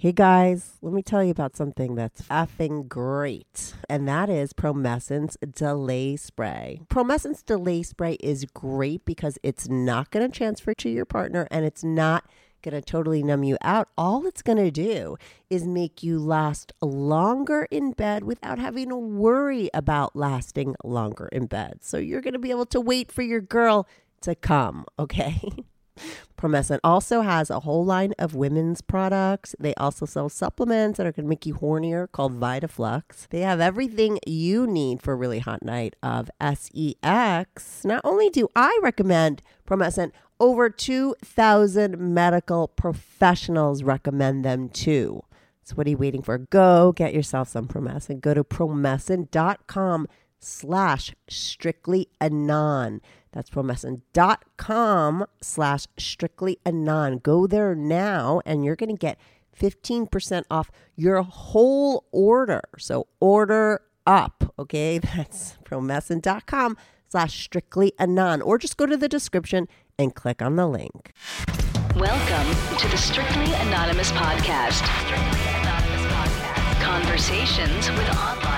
Hey guys, let me tell you about something that's effing great, and that is Promescent Delay Spray. Promescent Delay Spray is great because it's not going to transfer to your partner and it's not going to totally numb you out. All it's going to do is make you last longer in bed without having to worry about lasting longer in bed. So you're going to be able to wait for your girl to come, okay? Promescent also has a whole line of women's products. They also sell supplements that are going to make you hornier called Vitaflux. They have everything you need for a really hot night of sex. Not only do I recommend Promescent, over 2,000 medical professionals recommend them too. So what are you waiting for? Go get yourself some Promescent. Go to promescent.com slash strictly anon. That's promescent.com slash strictly anon. Go there now and you're going to get 15% off your whole order. So order up, okay? That's promescent.com slash strictly anon. Or just go to the description and click on the link. Welcome to the Strictly Anonymous Podcast. Strictly Anonymous Podcast. Conversations with online.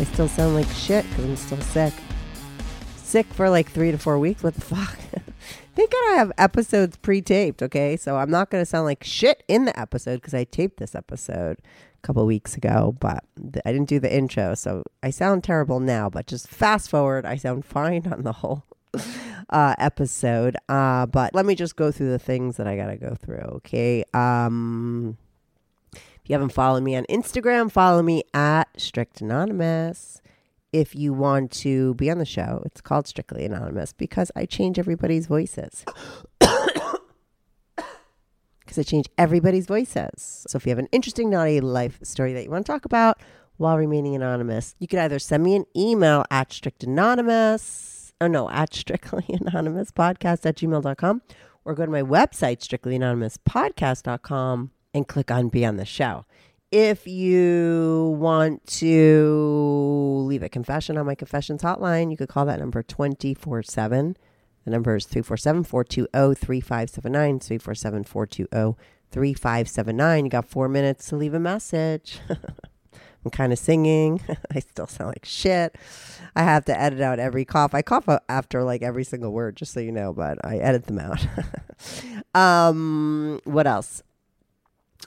I still sound like shit because I'm still sick. Sick for like three to four weeks. What the fuck? Thank God I have episodes pre-taped. Okay, so I'm not going to sound like shit in the episode because I taped this episode a couple weeks ago, but th- I didn't do the intro, so I sound terrible now. But just fast forward, I sound fine on the whole uh, episode. Uh, but let me just go through the things that I got to go through. Okay. Um. If you haven't followed me on Instagram, follow me at Strict Anonymous. If you want to be on the show, it's called Strictly Anonymous because I change everybody's voices. Because I change everybody's voices. So if you have an interesting naughty life story that you want to talk about while remaining anonymous, you could either send me an email at Strict Anonymous, oh no, at Strictly Anonymous Podcast at gmail.com, or go to my website, Strictly Anonymous strictlyanonymouspodcast.com and click on Be on the Show. If you want to leave a confession on my confessions hotline, you could call that number 24 7. The number is 347 420 3579. 347 420 3579. You got four minutes to leave a message. I'm kind of singing. I still sound like shit. I have to edit out every cough. I cough after like every single word, just so you know, but I edit them out. um, what else?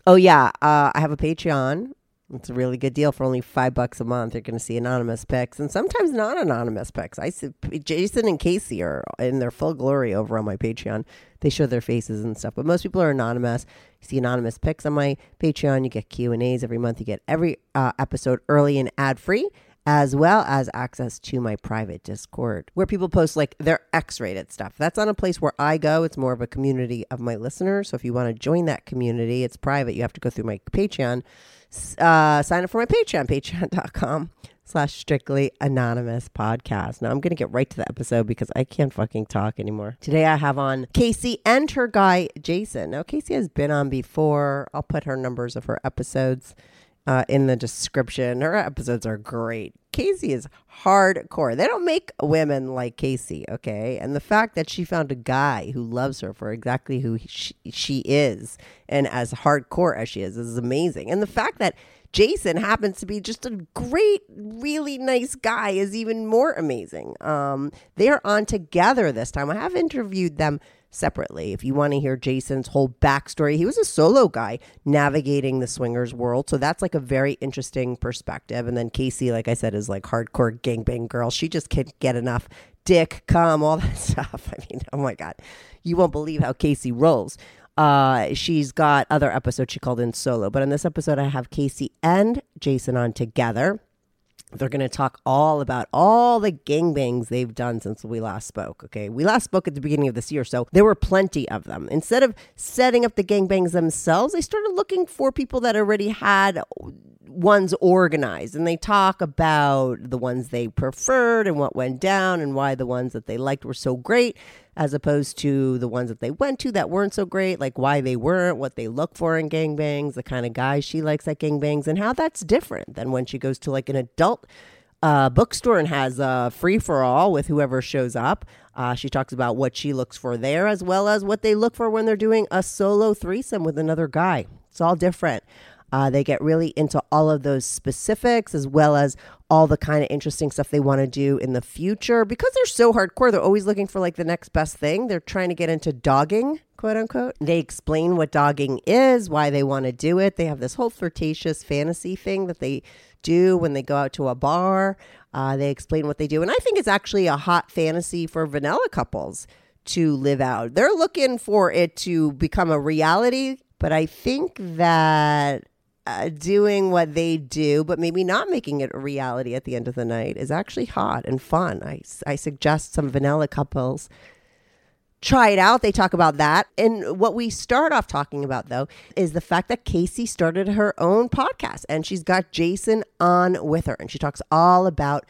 Oh yeah, uh, I have a Patreon. It's a really good deal for only five bucks a month. You're going to see anonymous pics and sometimes non anonymous pics. I see Jason and Casey are in their full glory over on my Patreon. They show their faces and stuff, but most people are anonymous. You see anonymous pics on my Patreon. You get Q and A's every month. You get every uh, episode early and ad free, as well as access to my private Discord where people post like their X rated stuff. That's not a place where I go. It's more of a community of my listeners. So if you want to join that community, it's private. You have to go through my Patreon uh, sign up for my Patreon, patreon.com slash strictly anonymous podcast. Now I'm going to get right to the episode because I can't fucking talk anymore. Today I have on Casey and her guy, Jason. Now, Casey has been on before. I'll put her numbers of her episodes uh, in the description. Her episodes are great. Casey is hardcore. They don't make women like Casey, okay? And the fact that she found a guy who loves her for exactly who she, she is and as hardcore as she is is amazing. And the fact that Jason happens to be just a great, really nice guy is even more amazing. Um, they are on together this time. I have interviewed them separately. If you want to hear Jason's whole backstory, he was a solo guy navigating the swingers world. So that's like a very interesting perspective. And then Casey, like I said, is like hardcore gangbang girl. She just can't get enough dick, cum, all that stuff. I mean, oh my God. You won't believe how Casey rolls. Uh, she's got other episodes she called in solo, but in this episode, I have Casey and Jason on together. They're going to talk all about all the gangbangs they've done since we last spoke. Okay. We last spoke at the beginning of this year, so there were plenty of them. Instead of setting up the gangbangs themselves, they started looking for people that already had ones organized and they talk about the ones they preferred and what went down and why the ones that they liked were so great as opposed to the ones that they went to that weren't so great, like why they weren't, what they look for in gangbangs, the kind of guys she likes at gangbangs, and how that's different than when she goes to like an adult uh, bookstore and has a free for all with whoever shows up. Uh, she talks about what she looks for there as well as what they look for when they're doing a solo threesome with another guy. It's all different. Uh, they get really into all of those specifics as well as all the kind of interesting stuff they want to do in the future. Because they're so hardcore, they're always looking for like the next best thing. They're trying to get into dogging, quote unquote. They explain what dogging is, why they want to do it. They have this whole flirtatious fantasy thing that they do when they go out to a bar. Uh, they explain what they do. And I think it's actually a hot fantasy for vanilla couples to live out. They're looking for it to become a reality. But I think that uh, doing what they do, but maybe not making it a reality at the end of the night is actually hot and fun. I, I suggest some vanilla couples try it out. They talk about that. And what we start off talking about, though, is the fact that Casey started her own podcast and she's got Jason on with her. And she talks all about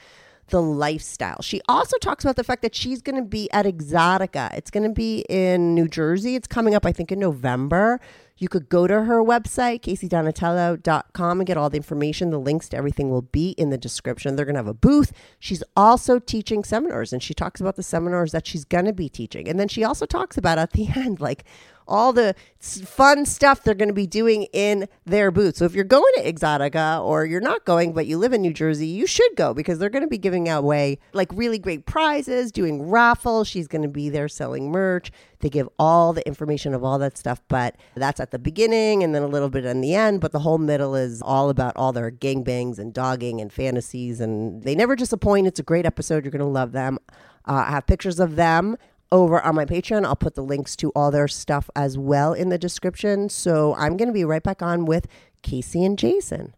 the lifestyle. She also talks about the fact that she's going to be at Exotica. It's going to be in New Jersey. It's coming up, I think, in November. You could go to her website, caseydonatello.com, and get all the information. The links to everything will be in the description. They're going to have a booth. She's also teaching seminars, and she talks about the seminars that she's going to be teaching. And then she also talks about at the end, like, all the fun stuff they're going to be doing in their booth. So if you're going to Exotica or you're not going, but you live in New Jersey, you should go because they're going to be giving away like really great prizes, doing raffles. She's going to be there selling merch. They give all the information of all that stuff, but that's at the beginning and then a little bit in the end. But the whole middle is all about all their gangbangs and dogging and fantasies, and they never disappoint. It's a great episode. You're going to love them. Uh, I have pictures of them over on my Patreon. I'll put the links to all their stuff as well in the description. So I'm going to be right back on with Casey and Jason.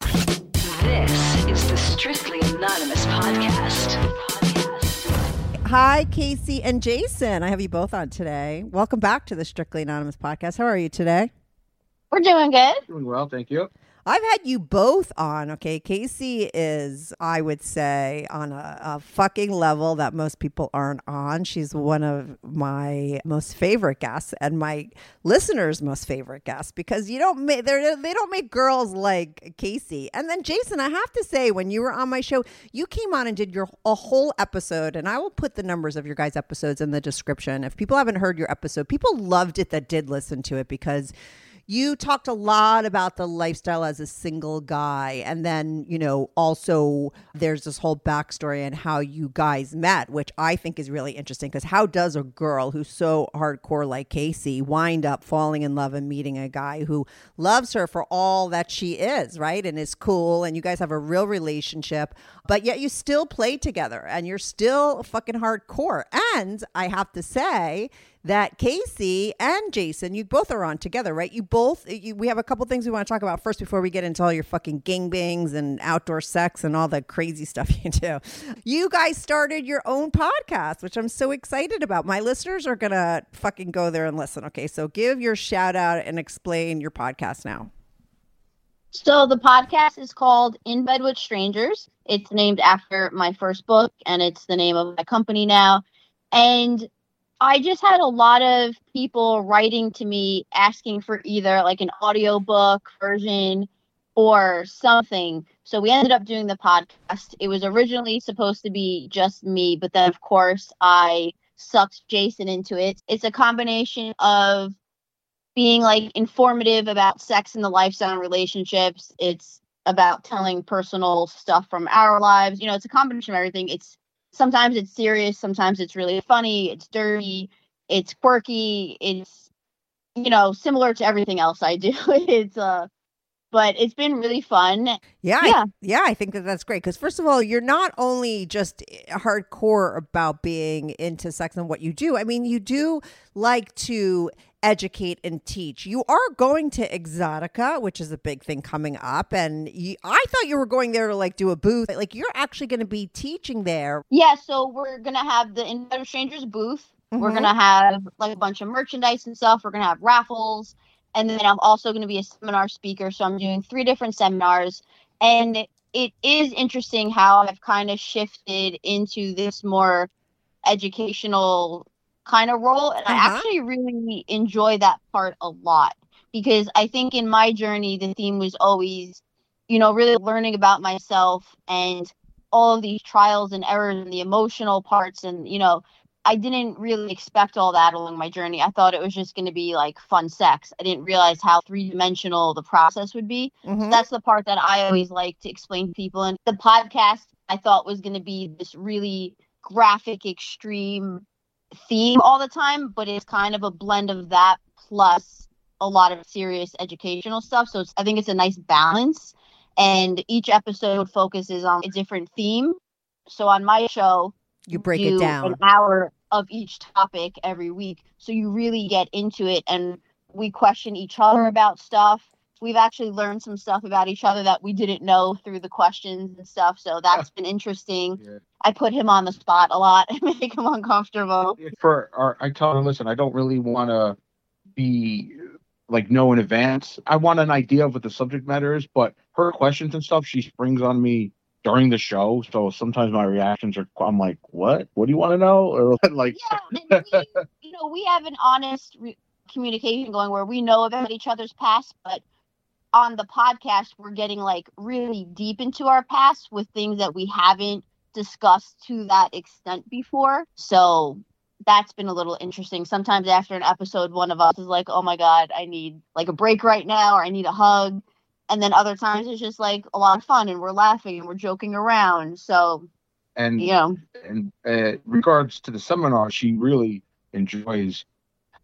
This is the Strictly Anonymous podcast. Hi, Casey and Jason. I have you both on today. Welcome back to the Strictly Anonymous podcast. How are you today? We're doing good. Doing well, thank you. I've had you both on. Okay. Casey is, I would say, on a, a, fucking level that most people aren't on. She's one of my most favorite guests and my listeners' most favorite guests because you don't make, they don't make girls like Casey. And then, Jason, I have to say, when you were on my show, you came on and did your a whole episode, and I will put the numbers of your guys' episodes in the description. If people haven't heard your episode, people loved it that did listen to it because you talked a lot about the lifestyle as a single guy. And then, you know, also there's this whole backstory and how you guys met, which I think is really interesting because how does a girl who's so hardcore like Casey wind up falling in love and meeting a guy who loves her for all that she is, right? And is cool. And you guys have a real relationship, but yet you still play together and you're still fucking hardcore. And I have to say, that Casey and Jason, you both are on together, right? You both, you, we have a couple things we want to talk about first before we get into all your fucking gangbangs and outdoor sex and all the crazy stuff you do. You guys started your own podcast, which I'm so excited about. My listeners are going to fucking go there and listen. Okay. So give your shout out and explain your podcast now. So the podcast is called In Bed with Strangers. It's named after my first book and it's the name of my company now. And I just had a lot of people writing to me asking for either like an audiobook version or something. So we ended up doing the podcast. It was originally supposed to be just me, but then of course I sucked Jason into it. It's a combination of being like informative about sex and the lifestyle and relationships. It's about telling personal stuff from our lives. You know, it's a combination of everything. It's sometimes it's serious, sometimes it's really funny, it's dirty, It's quirky. It's you know similar to everything else I do. it's uh, but it's been really fun. Yeah, I- Yeah. yeah, I think that that's great because first of all, you're not only just hardcore about being into sex and what you do. I mean, you do like to educate and teach. You are going to Exotica, which is a big thing coming up, and you, I thought you were going there to like do a booth. Like you're actually going to be teaching there. Yeah, so we're gonna have the In Bed with Strangers booth. We're Mhm. gonna have like a bunch of merchandise and stuff. We're gonna have raffles, and then I'm also gonna be a seminar speaker. So I'm doing three different seminars, and it is interesting how I've kind of shifted into this more educational kind of role, and Uh-huh. I actually really enjoy that part a lot because I think in my journey the theme was always, you know, really learning about myself and all of these trials and errors and the emotional parts and you know i didn't really expect all that along my journey i thought it was just going to be like fun sex i didn't realize how three-dimensional the process would be Mhm. that's the part that i always like to explain to people and the podcast i thought was going to be this really graphic extreme theme all the time but it's kind of a blend of that plus a lot of serious educational stuff so it's, i think it's a nice balance and each episode focuses on a different theme. So on my show, You break it down. an hour of each topic every week, so you really get into it, and we question each other about stuff. We've actually learned some stuff about each other that we didn't know through the questions and stuff. So that's been interesting. Yeah. I put him on the spot a lot and make him uncomfortable. for our, I tell him, listen, I don't really want to be like know in advance. I want an idea of what the subject matter is, but her questions and stuff she springs on me during the show. So sometimes my reactions are, I'm like, what? What do you want to know? Or like, Yeah, and we, you know, we have an honest re- communication going where we know about each other's past, but on the podcast, we're getting like really deep into our past with things that we haven't discussed to that extent before. So that's been a little interesting. Sometimes after an episode, one of us is like, oh my God, I need like a break right now, or I need a hug. And then other times it's just like a lot of fun and we're laughing and we're joking around. So, and you know, and uh, regards to the seminar, she really enjoys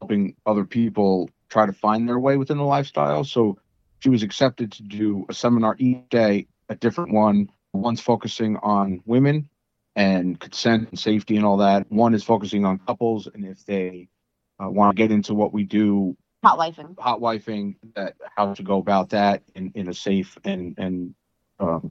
helping other people try to find their way within the lifestyle. So she was accepted to do a seminar each day, a different one. One's focusing on women and consent and safety and all that. One is focusing on couples and if they uh, want to get into what we do, hot wifing. hot wifing, that how to go about that in, in a safe and and um,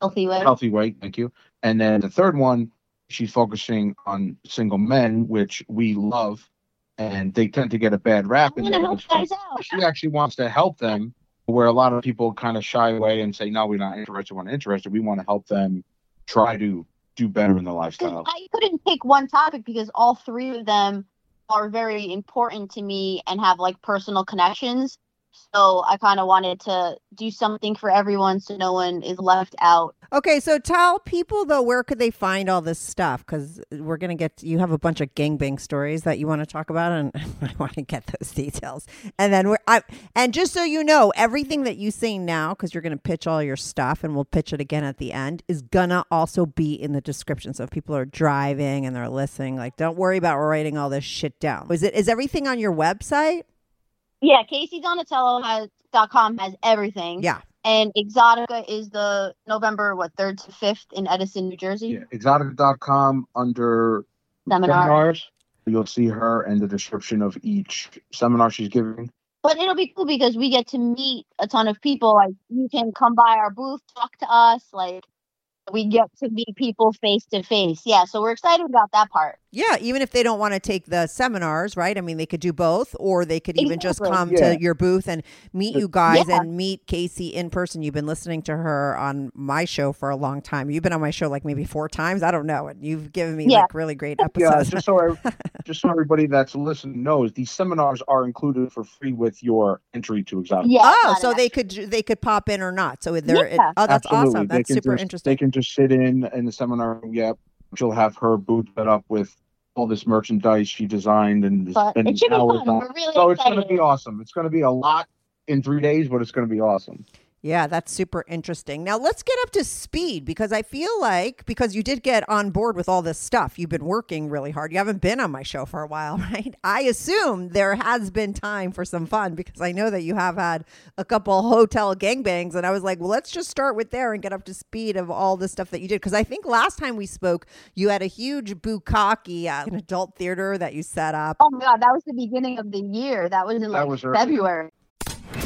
Healthy way. healthy way. Thank you. And then the third one, she's focusing on single men, which we love, and they tend to get a bad rap. I'm in help guys out. She actually wants to help them, where a lot of people kind of shy away and say, "No, we're not interested. We're not interested." We want to help them try to do better in the 'Cause lifestyle. I couldn't pick one topic because all three of them are very important to me and have like personal connections. So I kind of wanted to do something for everyone so no one is left out. Okay, so tell people though where could they find all this stuff because we're gonna get you have a bunch of gangbang stories that you want to talk about and I want to get those details. And then we're I, and just so you know, everything that you say now because you're gonna pitch all your stuff and we'll pitch it again at the end is gonna also be in the description. So if people are driving and they're listening, like don't worry about writing all this shit down. Is it is everything on your website? Yeah, Casey CaseyDonatello.com has has everything. Yeah. And Exotica is the November, what, 3rd to 5th in Edison, New Jersey Yeah, exotic.com under seminar. seminars. You'll see her and the description of each seminar she's giving. But it'll be cool because we get to meet a ton of people. Like, you can come by our booth, talk to us. Like, we get to meet people face to face. Yeah, so we're excited about that part. Yeah, even if they don't want to take the seminars, right? I mean, they could do both, or they could even just come Yeah. to your booth and meet you guys Yeah. and meet Casey in person. You've been listening to her on my show for a long time. You've been on my show like maybe four times. I don't know. And you've given me Yeah. like really great Yeah, episodes. just so I, just so everybody that's listening knows, these seminars are included for free with your entry to Exotica. Yeah. oh, so they could they could pop in or not. So they're Yeah. oh, that's Absolutely. awesome. That's super just- interesting. Just sit in in the seminar room. Yep, she'll have her booth set up with all this merchandise she designed and, this, But it should be hours fun. really So it's going to be awesome. It's going to be a lot in three days, but it's going to be awesome. Yeah, that's super interesting. Now let's get up to speed because I feel like because you did get on board with all this stuff, you've been working really hard. You haven't been on my show for a while, right? I assume there has been time for some fun because I know that you have had a couple hotel gangbangs and I was like, well, let's just start with there and get up to speed of all the stuff that you did because I think last time we spoke, you had a huge bukkake at an adult theater that you set up. Oh my god, that was the beginning of the year. That was in like was early.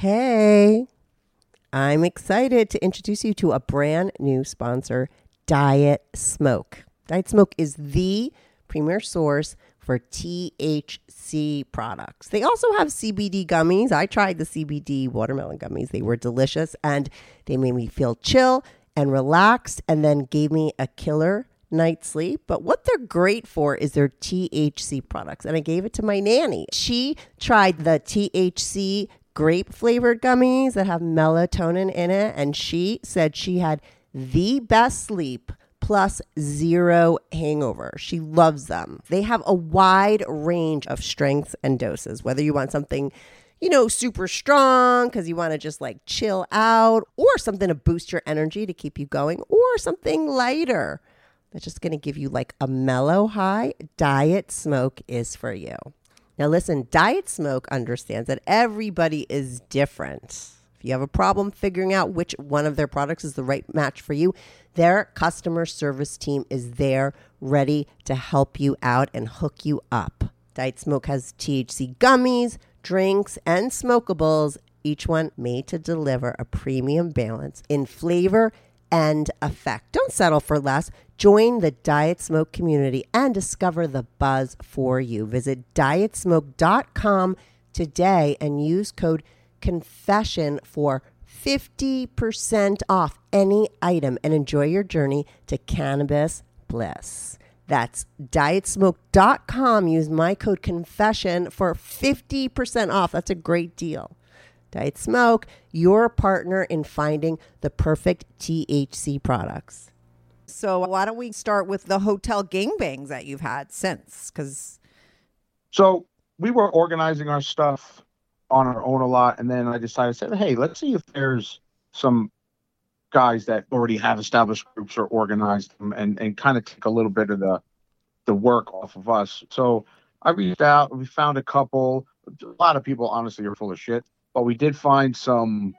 Hey, I'm excited to introduce you to a brand new sponsor, Diet Smoke. Diet Smoke is the premier source for THC products. They also have CBD gummies. I tried the CBD watermelon gummies, they were delicious and they made me feel chill and relaxed and then gave me a killer night's sleep. But what they're great for is their THC products. And I gave it to my nanny. She tried the THC grape flavored gummies that have melatonin in it. And she said she had the best sleep plus zero hangover. She loves them. They have a wide range of strengths and doses, whether you want something. You know, super strong because you want to just like chill out, or something to boost your energy to keep you going, or something lighter that's just going to give you like a mellow high. Diet Smoke is for you. Now, listen, Diet Smoke understands that everybody is different. If you have a problem figuring out which one of their products is the right match for you, their customer service team is there ready to help you out and hook you up. Diet Smoke has THC gummies, drinks, and smokables, each one made to deliver a premium balance in flavor and effect. Don't settle for less. Join the Diet Smoke community and discover the buzz for you. Visit dietsmoke.com today and use code confession for 50% off any item and enjoy your journey to cannabis bliss. That's dietsmoke.com. Use my code confession for 50% off. That's a great deal. Diet Smoke, your partner in finding the perfect THC products. So why don't we start with the hotel gangbangs that you've had since? Because So we were organizing our stuff on our own a lot, and then I decided, said, hey, let's see if there's some guys that already have established groups or organized them, and and kind of take a little bit of the the work off of us. So I reached out, we found a couple. A lot of people, honestly, are full of shit, but we did find some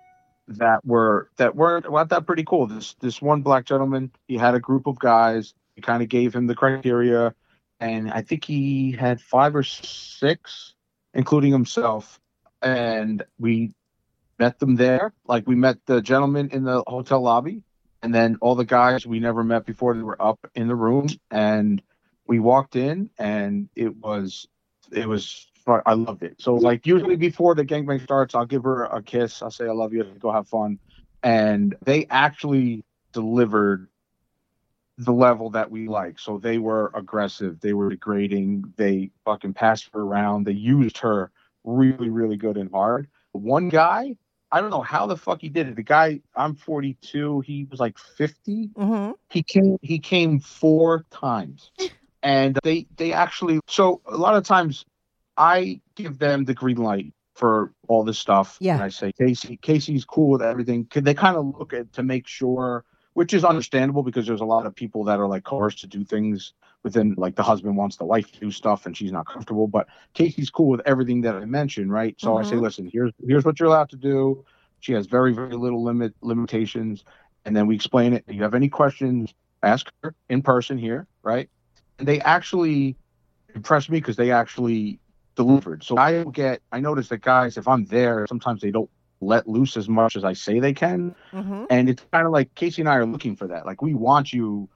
that were that were well, that pretty cool. This this one black gentleman, he had a group of guys. We kind of gave him the criteria, and I think he had five or six, including himself. And we met them there. Like we met the gentleman in the hotel lobby, and then all the guys we never met before. They were up in the room, and we walked in, and it was it was I loved it. So like usually before the gangbang starts, I'll give her a kiss. I'll say I love you. Go have fun. And they actually delivered the level that we like. So they were aggressive. They were degrading. They fucking passed her around. They used her really, really good and hard. One guy, I don't know how the fuck he did it. The guy, I'm 42. He was like 50. Mhm. He came. He came four times, and they they actually. So a lot of times, I give them the green light for all this stuff. Yeah. And I say Casey, Casey's cool with everything. Could they kind of look at to make sure, which is understandable because there's a lot of people that are like coerced to do things within like the husband wants the wife to do stuff and she's not comfortable. But Casey's cool with everything that I mentioned, right? So I say, Mhm. listen, here's here's what you're allowed to do. She has very, very little limit limitations. And then we explain it. If you have any questions, ask her in person here, right? And they actually impressed me because they actually delivered. So I get, I notice that guys, if I'm there, sometimes they don't let loose as much as I say they can. Mhm. And it's kind of like Casey and I are looking for that. Like we want you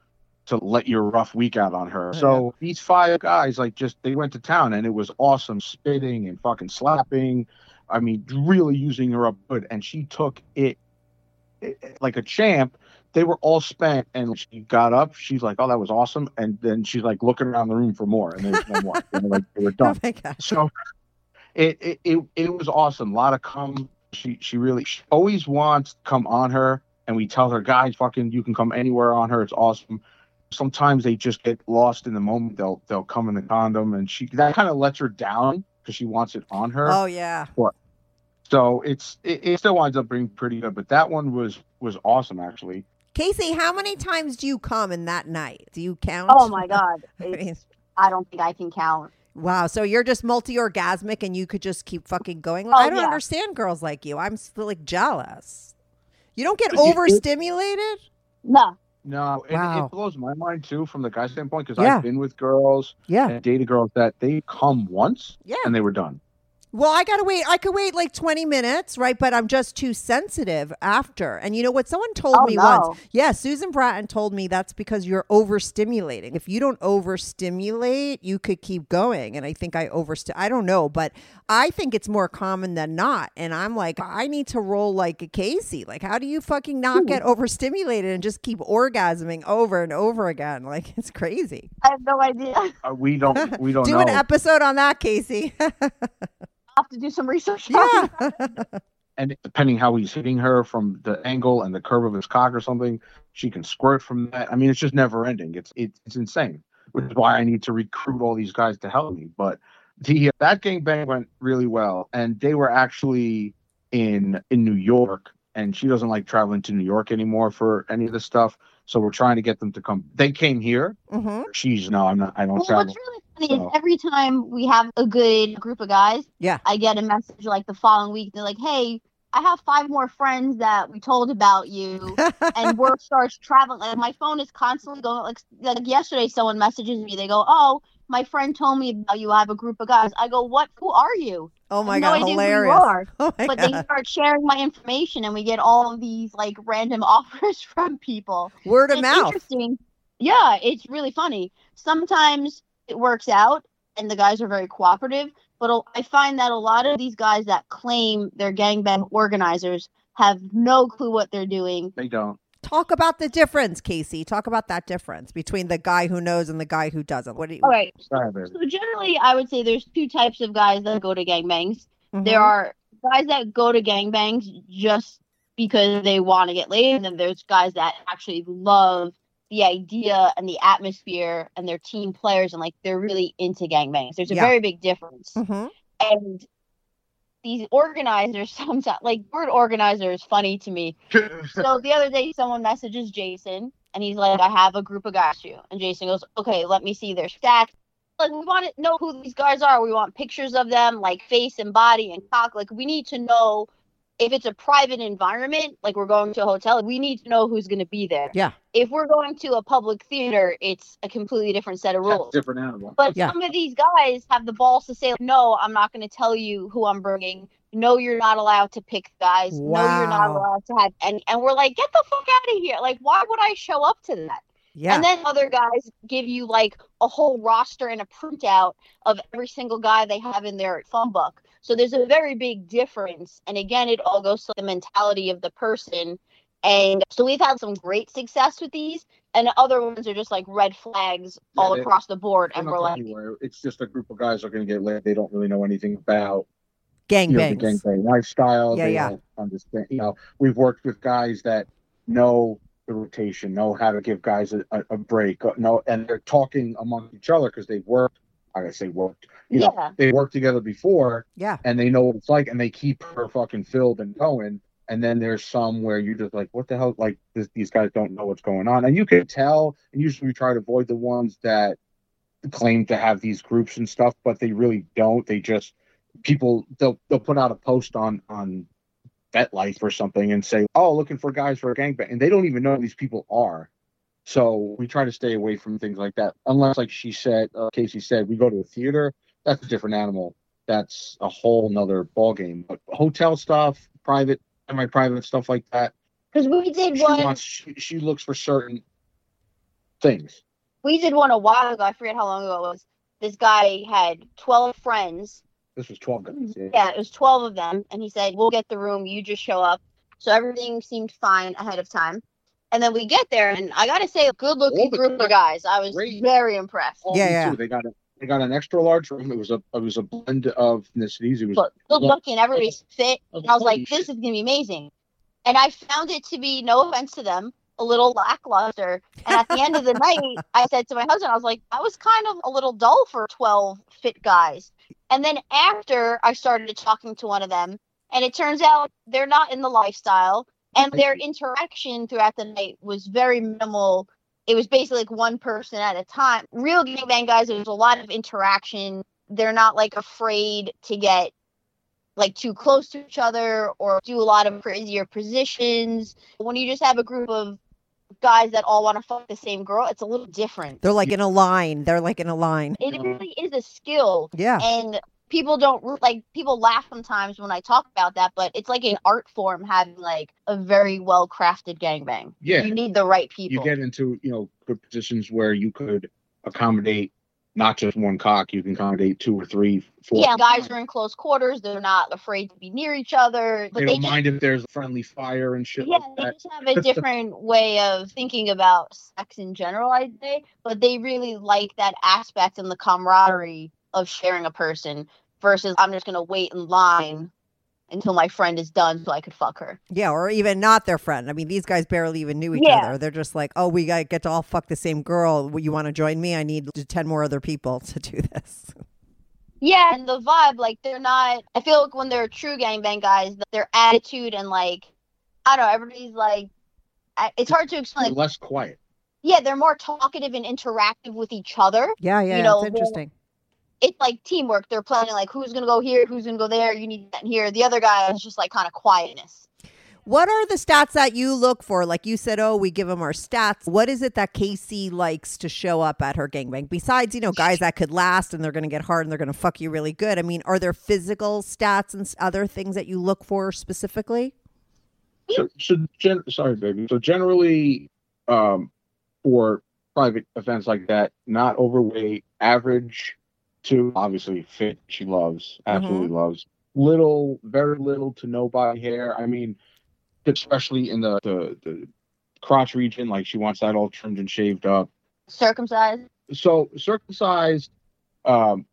to let your rough week out on her. So these five guys, like just they went to town and it was awesome spitting and fucking slapping. I mean, really using her up good. And she took it, it like a champ. They were all spent and she got up. She's like, Oh, that was awesome. And then she's like looking around the room for more. And there's no more. And like they were done. Oh done. my god. So it, it it it was awesome. A lot of come. She she really she always wants to come on her, and we tell her, guys, fucking, you can come anywhere on her. It's awesome. Sometimes they just get lost in the moment. They'll they'll come in the condom, and she that kind of lets her down because she wants it on her. Oh yeah. So it's it, it still winds up being pretty good. But that one was was awesome actually. Casey, how many times do you come in that night? Do you count? Oh my god. I It's- mean, I don't think I can count. wow. So you're just multi-orgasmic and you could just keep fucking going. Oh, I don't yeah. understand girls like you. I'm still like jealous. You don't get overstimulated? No. No, and Wow. it blows my mind too from the guy standpoint because Yeah. I've been with girls Yeah. and dated girls that they come once Yeah. and they were done. Well, I gotta wait. I could wait like 20 minutes, right? But I'm just too sensitive after. And you know what? Someone told Oh, me no. once. Yeah, Susan Bratton told me that's because you're overstimulating. If you don't overstimulate, you could keep going. And I think I overst. I don't know, but I think it's more common than not. And I'm like, I need to roll like a Casey. Like, how do you fucking not get overstimulated and just keep orgasming over and over again? Like, it's crazy. I have no idea. Uh, we don't we don't Do know. an episode on that, Casey. Have to do some research. yeah. and depending how he's hitting her from the angle and the curve of his cock or something, she can squirt from that. I mean, it's just never ending. It's it's, it's insane, which is why I need to recruit all these guys to help me. But the that gangbang went really well, and they were actually in in New York, and she doesn't like traveling to New York anymore for any of this stuff. So we're trying to get them to come. They came here. hmm She's no, I'm not. I don't Well, travel. what's really funny So- every time we have a good group of guys, Yeah. I get a message like the following week. They're like, "Hey, I have five more friends that we told about you, and word starts traveling. Like my phone is constantly going. Like like yesterday, someone messages me. They go, "Oh, my friend told me about you. I have a group of guys." I go, "What? Who are you?" oh my I God. no you Hilarious. are. Oh my but God. they start sharing my information, and we get all of these like random offers from people. Word of mouth. interesting. Yeah, it's really funny. Sometimes it works out and the guys are very cooperative, but I find that a lot of these guys that claim they're gangbang organizers have no clue what they're doing. They don't. Talk about the difference, Casey. Talk about that difference between the guy who knows and the guy who doesn't. What do you? All right. Sorry. So generally, I would say there's two types of guys that go to gangbangs. Mhm. There are guys that go to gangbangs just because they want to get laid, and then there's guys that actually love the idea and the atmosphere and they're team players and like they're really into gangbangs. There's a Yeah. very big difference. Mhm. And these organizers sometimes like word organizer is funny to me. So the other day someone messages Jason and he's like, I have a group of guys for you. And Jason goes, Okay, let me see their stats. Like we want to know who these guys are. We want pictures of them, like face and body and cock. Like we need to know if it's a private environment, like we're going to a hotel, we need to know who's gonna be there. Yeah. If we're going to a public theater, it's a completely different set of rules. Different animal. But Yeah. some of these guys have the balls to say, no, I'm not going to tell you who I'm bringing. No, you're not allowed to pick guys. No, you're not allowed to have. And, and we're like, get the fuck out of here. Like, why would I show up to that? Yeah. And then other guys give you like a whole roster and a printout of every single guy they have in their phone book. So there's a very big difference. And again, it all goes to the mentality of the person. And so we've had some great success with these, and other ones are just like red flags Yeah, all they- across the board. And we're like, anywhere. It's just a group of guys that are going to get laid. They don't really know anything about Gang you know, the bangs. lifestyle. Yeah, they yeah. don't understand. You know, we've worked with guys that know the rotation, know how to give guys a, a, a break, uh, know, and they're talking among each other because they've worked. I gotta say worked. You know, yeah. they worked together before, Yeah. and they know what it's like, and they keep her fucking filled and going. And then there's some where you're just like, what the hell? Like this, these guys don't know what's going on, and you can tell. And usually we try to avoid the ones that claim to have these groups and stuff, but they really don't. They just people they'll they'll put out a post on on FetLife or something and say, "Oh, looking for guys for a gangbang," and they don't even know who these people are. So we try to stay away from things like that, unless, like she said, uh, Casey said, we go to a theater. That's a different animal. That's a whole nother ball game. But hotel stuff, private, semi-private stuff like that. Because we did She one. wants. She, she looks for certain things. we did one a while ago. I forget how long ago it was. This guy had 12 friends. This was twelve guys. Yeah. Yeah, it was 12 of them. And he said, We'll get the room. You just show up. So everything seemed fine ahead of time. And then we get there, and I got to say, a good looking group of guys guys. I was great. very impressed. All Yeah, yeah. too. They got a they got an extra large room. It was a it was a blend of ethnicities. It was But good looking. everybody's fit. And I was like, This is going to be amazing. And I found it to be, no offense to them, a little lackluster. And at the end of the night, I said to my husband, I was like, that was kind of a little dull for 12 fit guys. And then after I started talking to one of them, and it turns out they're not in the lifestyle, and their interaction throughout the night was very minimal. It was basically like one person at a time. Real gangbang guys, there's a lot of interaction. They're not like afraid to get like too close to each other or do a lot of crazier positions. When you just have a group of guys that all want to fuck the same girl, it's a little different. They're like in a line. They're like in a line. It really is a skill. Yeah. And people don't like people laugh sometimes when I talk about that, but it's like an art form having like a very well crafted gangbang. Yeah. You need the right people. you get into you know good positions where you could accommodate not just one cock. You can accommodate two or three, four. yeah, guys are in close quarters. They're not afraid to be near each other. But They they, don't just mind if there's friendly fire and shit yeah, like they that. just have a different way of thinking about sex in general, I'd say. But they really like that aspect and the camaraderie of sharing a person versus I'm just gonna wait in line until my friend is done so I could fuck her. Yeah, or even not their friend. I mean, these guys barely even knew each Yeah. other. They're just like, oh, we got get to all fuck the same girl. You want to join me? I need ten more other people to do this. Yeah, and the vibe, like they're not. I feel like when they're true gangbang guys, their attitude and like, I don't know, everybody's like, it's hard to They're explain. less quiet. Yeah, they're more talkative and interactive with each other. Yeah, yeah, You know, it's interesting. It's like teamwork. They're planning like who's gonna go here, who's gonna go there. You need that here. The other guy is just like kind of quietness. What are the stats that you look for? Like you said, oh, we give them our stats. What is it that Casey likes to show up at her gangbang? Besides, you know, guys that could last and they're going to get hard and they're going to fuck you really good. I mean, are there physical stats and other things that you look for specifically? So, so gen- sorry, baby. So generally, um, for private events like that, not overweight, average to obviously fit. She loves, absolutely loves. Little, very little to no body hair. I mean, especially in the the, the crotch region, like she wants that all trimmed and shaved up. Circumcised. So circumcised, um,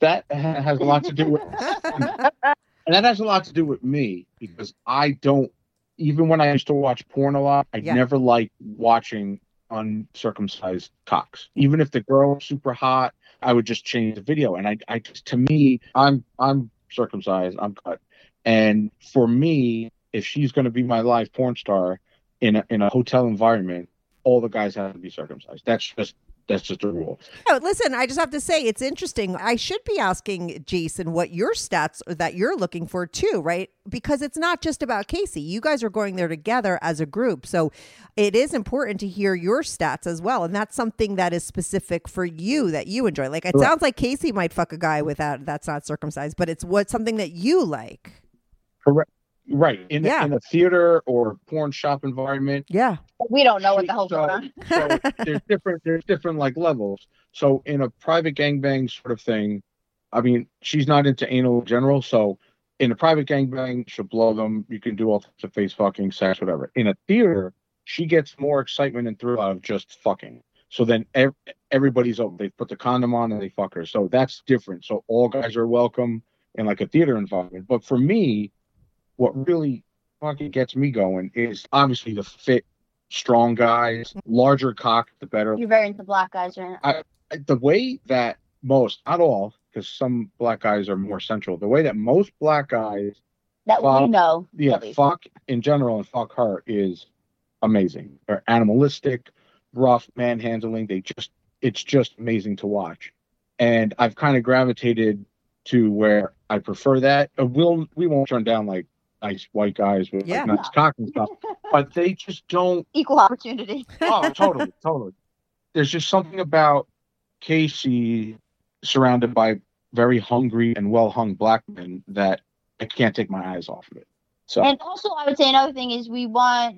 that has a lot to do with and that has a lot to do with me because I don't even when I used to watch porn a lot, I Yeah. never liked watching uncircumcised cocks. Even if the girl was super hot, I would just change the video. And I, I to me, I'm I'm circumcised, I'm cut. And for me, if she's gonna be my live porn star in a in a hotel environment, all the guys have to be circumcised. That's just that's just a rule. No, listen, I just have to say it's interesting. I should be asking Jason what your stats are that you're looking for too, right? Because it's not just about Casey. You guys are going there together as a group. So it is important to hear your stats as well. And that's something that is specific for you that you enjoy. Like it Correct. sounds like Casey might fuck a guy without that's not circumcised, but it's what something that you like. Correct. Right. In, Yeah. in a theater or porn shop environment, Yeah. We don't know what the hell's so, going on. so there's different there's different like levels. So in a private gangbang sort of thing, I mean, she's not into anal in general, so in a private gangbang, she'll blow them. You can do all types of face fucking, sex, whatever. In a theater, she gets more excitement and thrill out of just fucking. So then ev- everybody's open. They put the condom on and they fuck her. So that's different. So all guys are welcome in like a theater environment. But for me, what really fucking gets me going is obviously the fit, strong guys, larger cock, the better. You're very into black guys right now. The way that most, not all, because some black guys are more central. The way that most black guys, That we know. yeah, fuck in general and fuck her is amazing. They're animalistic, rough, manhandling. They just, it's just amazing to watch. And I've kind of gravitated to where I prefer that. Uh, We'll we won't turn down like nice white guys with Yeah. like, nice cock and stuff, but they just don't. Equal opportunity. Oh, totally, totally. There's just something about Casey surrounded by very hungry and well hung black men that I can't take my eyes off of it. So And also, I would say another thing is we want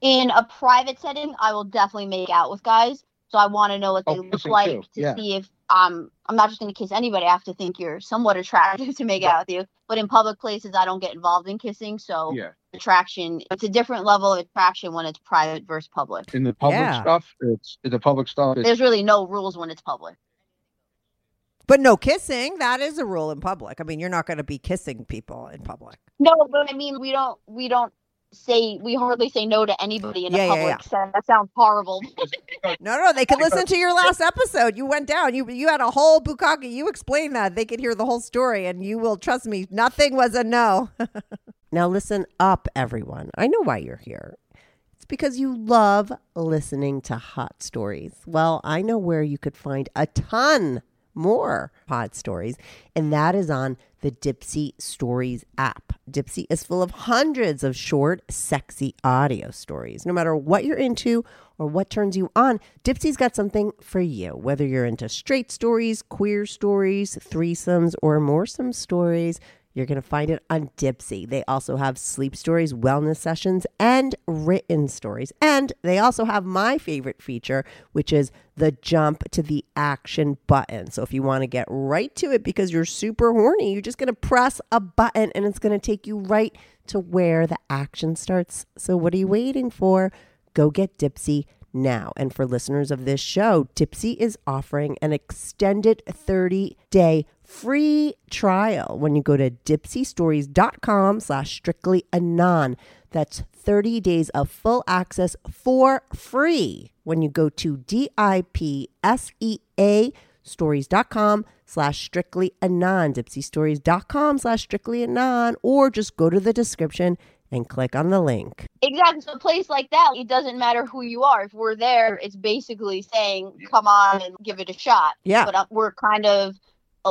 in a private setting. I will definitely make out with guys, so I want to know what oh, they Oh, look like too, to yeah. see if um I'm not just going to kiss anybody. I have to think you're somewhat attractive to make out with you. But in public places, I don't get involved in kissing, so yeah, attraction it's a different level of attraction when it's private versus public. in the public Yeah. stuff, it's in the public stuff. It's, There's really no rules when it's public. But no kissing. That is a rule in public. I mean, you're not going to be kissing people in public. No, but I mean we don't we don't say we hardly say no to anybody in Yeah, a yeah, public setting. That sounds horrible. No, no, they could listen to your last episode. You went down. You you had a whole bukkake. You explained that. They could hear the whole story, and you will trust me. Nothing was a no. Now, listen up, everyone. I know why you're here. It's because you love listening to hot stories. Well, I know where you could find a ton more pod stories, and that is on the Dipsea Stories app. Dipsea is full of hundreds of short, sexy audio stories. No matter what you're into or what turns you on, Dipsea's got something for you. Whether you're into straight stories, queer stories, threesomes, or moresome stories, you're going to find it on Dipsea. They also have sleep stories, wellness sessions, and written stories. And they also have my favorite feature, which is the jump to the action button. So if you want to get right to it because you're super horny, you're just going to press a button and it's going to take you right to where the action starts. So what are you waiting for? Go get Dipsea now. And for listeners of this show, Dipsea is offering an extended 30 day free trial when you go to dipseastories.com slash strictly anon. That's 30 days of full access for free when you go to D-I-P-S-E-A stories.com slash strictly anon, dipseastories.com slash strictly anon, or just go to the description and click on the link. Exactly. So a place like that, it doesn't matter who you are. If we're there, it's basically saying, "Come on and give it a shot." Yeah. But uh, we're kind of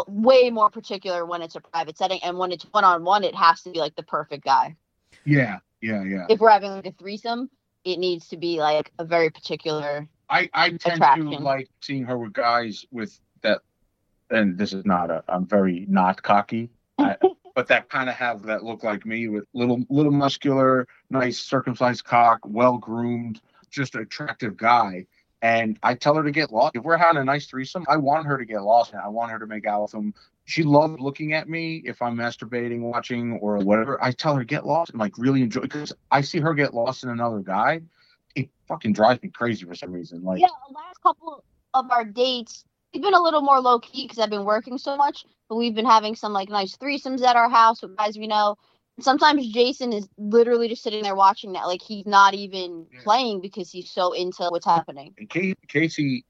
way more particular when it's a private setting, and when it's one on one, it has to be like the perfect guy. yeah, yeah, yeah. If we're having like a threesome, it needs to be like a very particular. I, I tend to like seeing her with guys with that, and this is not a, I'm very not cocky, I, but that kind of have that look like me with little, little muscular, nice circumcised cock, well groomed, just attractive guy. And I tell her to get lost. If we're having a nice threesome, I want her to get lost. And I want her to make out with him. She loves looking at me if I'm masturbating, watching, or whatever. I tell her get lost and like really enjoy because I see her get lost in another guy. It fucking drives me crazy for some reason. Like Yeah, the last couple of our dates, we've been a little more low key because I've been working so much. But we've been having some like nice threesomes at our house with guys we know. Sometimes Jason is literally just sitting there watching that, like he's not even Yeah. playing because he's so into what's happening. and Casey, Casey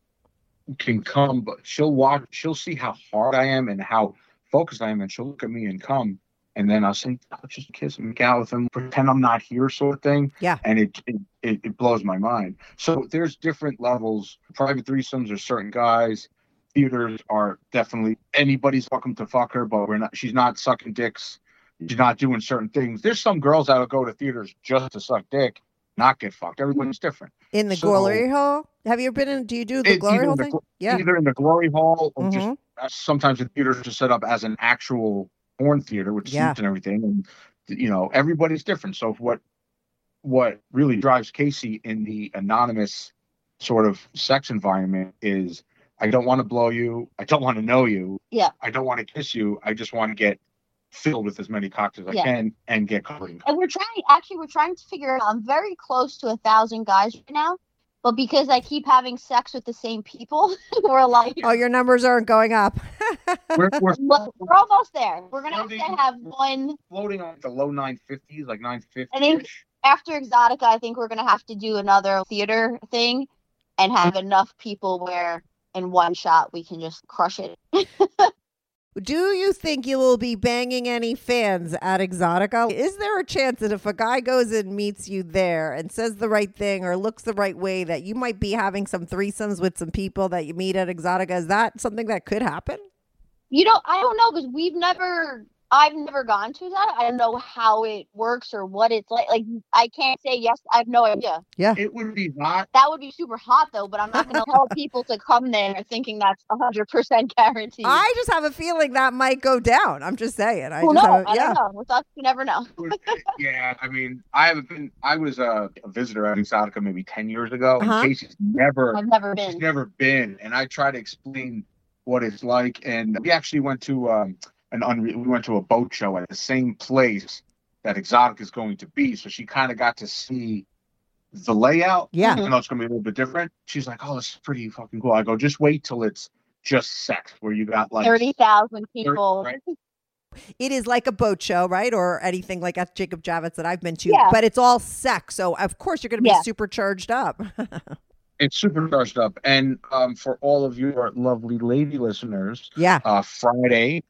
can come, but she'll watch. She'll see how hard I am and how focused I am, and she'll look at me and come, and then I'll say, I'll "Just kiss him, make out with him, pretend I'm not here," sort of thing. Yeah. and it it, it it blows my mind. So there's different levels. Private threesomes are certain guys. Theaters are definitely anybody's welcome to fuck her, but we're not. She's not sucking dicks. She's not doing certain things. There's some girls that'll go to theaters just to suck dick, not get fucked. Everybody's different. In the So- glory hall? Have you ever been in? Do you do the glory hall hole the thing? Yeah. either in the glory hall or just Mhm. uh, sometimes the theaters are set up as an actual porn theater with Yeah. seats and everything and you know everybody's different so what what really drives casey in the anonymous sort of sex environment is i don't want to blow you i don't want to know you Yeah. i don't want to kiss you i just want to get filled with as many cocks as i Yeah. can and get covered in And we're trying, actually, we're trying to figure out. I'm very close to a thousand guys right now, but because I keep having sex with the same people, we're like, Oh, your numbers aren't going up. we're, we're we're almost there. We're gonna have to have one floating on the low 950s like 950 I think- after Exotica. I think we're gonna have to do another theater thing and have enough people where in one shot we can just crush it. Do you think you will be banging any fans at Exotica? Is there a chance that if a guy goes and meets you there and says the right thing or looks the right way, that you might be having some threesomes with some people that you meet at Exotica? Is that something that could happen? You know, I don't know because we've never I've never gone to that. I don't know how it works or what it's like. Like I can't say yes. I have no idea. Yeah, it would be hot. That would be super hot though, but I'm not going to tell people to come there thinking that's 100% guaranteed. I just have a feeling that might go down. I'm just saying. I Who just knows? have a- I yeah. don't know. With us, you never know. yeah, I mean, I haven't been. I was a, a visitor at Exotica maybe ten years ago. Uh-huh. And Casey's never, I've never she's been. never been, and I try to explain what it's like. And we actually went to um, an unre- we went to a boat show at the same place that Exotic is going to be. So she kind of got to see the layout. Yeah. even though it's going to be a little bit different. She's like, "Oh, this is pretty fucking cool." I go, "Just wait till it's just sex, where you got like 30,000 people. right. It is like a boat show, right? Or anything like at Jacob Javits that I've been to, Yeah. but it's all sex. So of course you're going to be Yeah. super charged up. It's super charged up. And um, for all of your lovely lady listeners, yeah. uh, Friday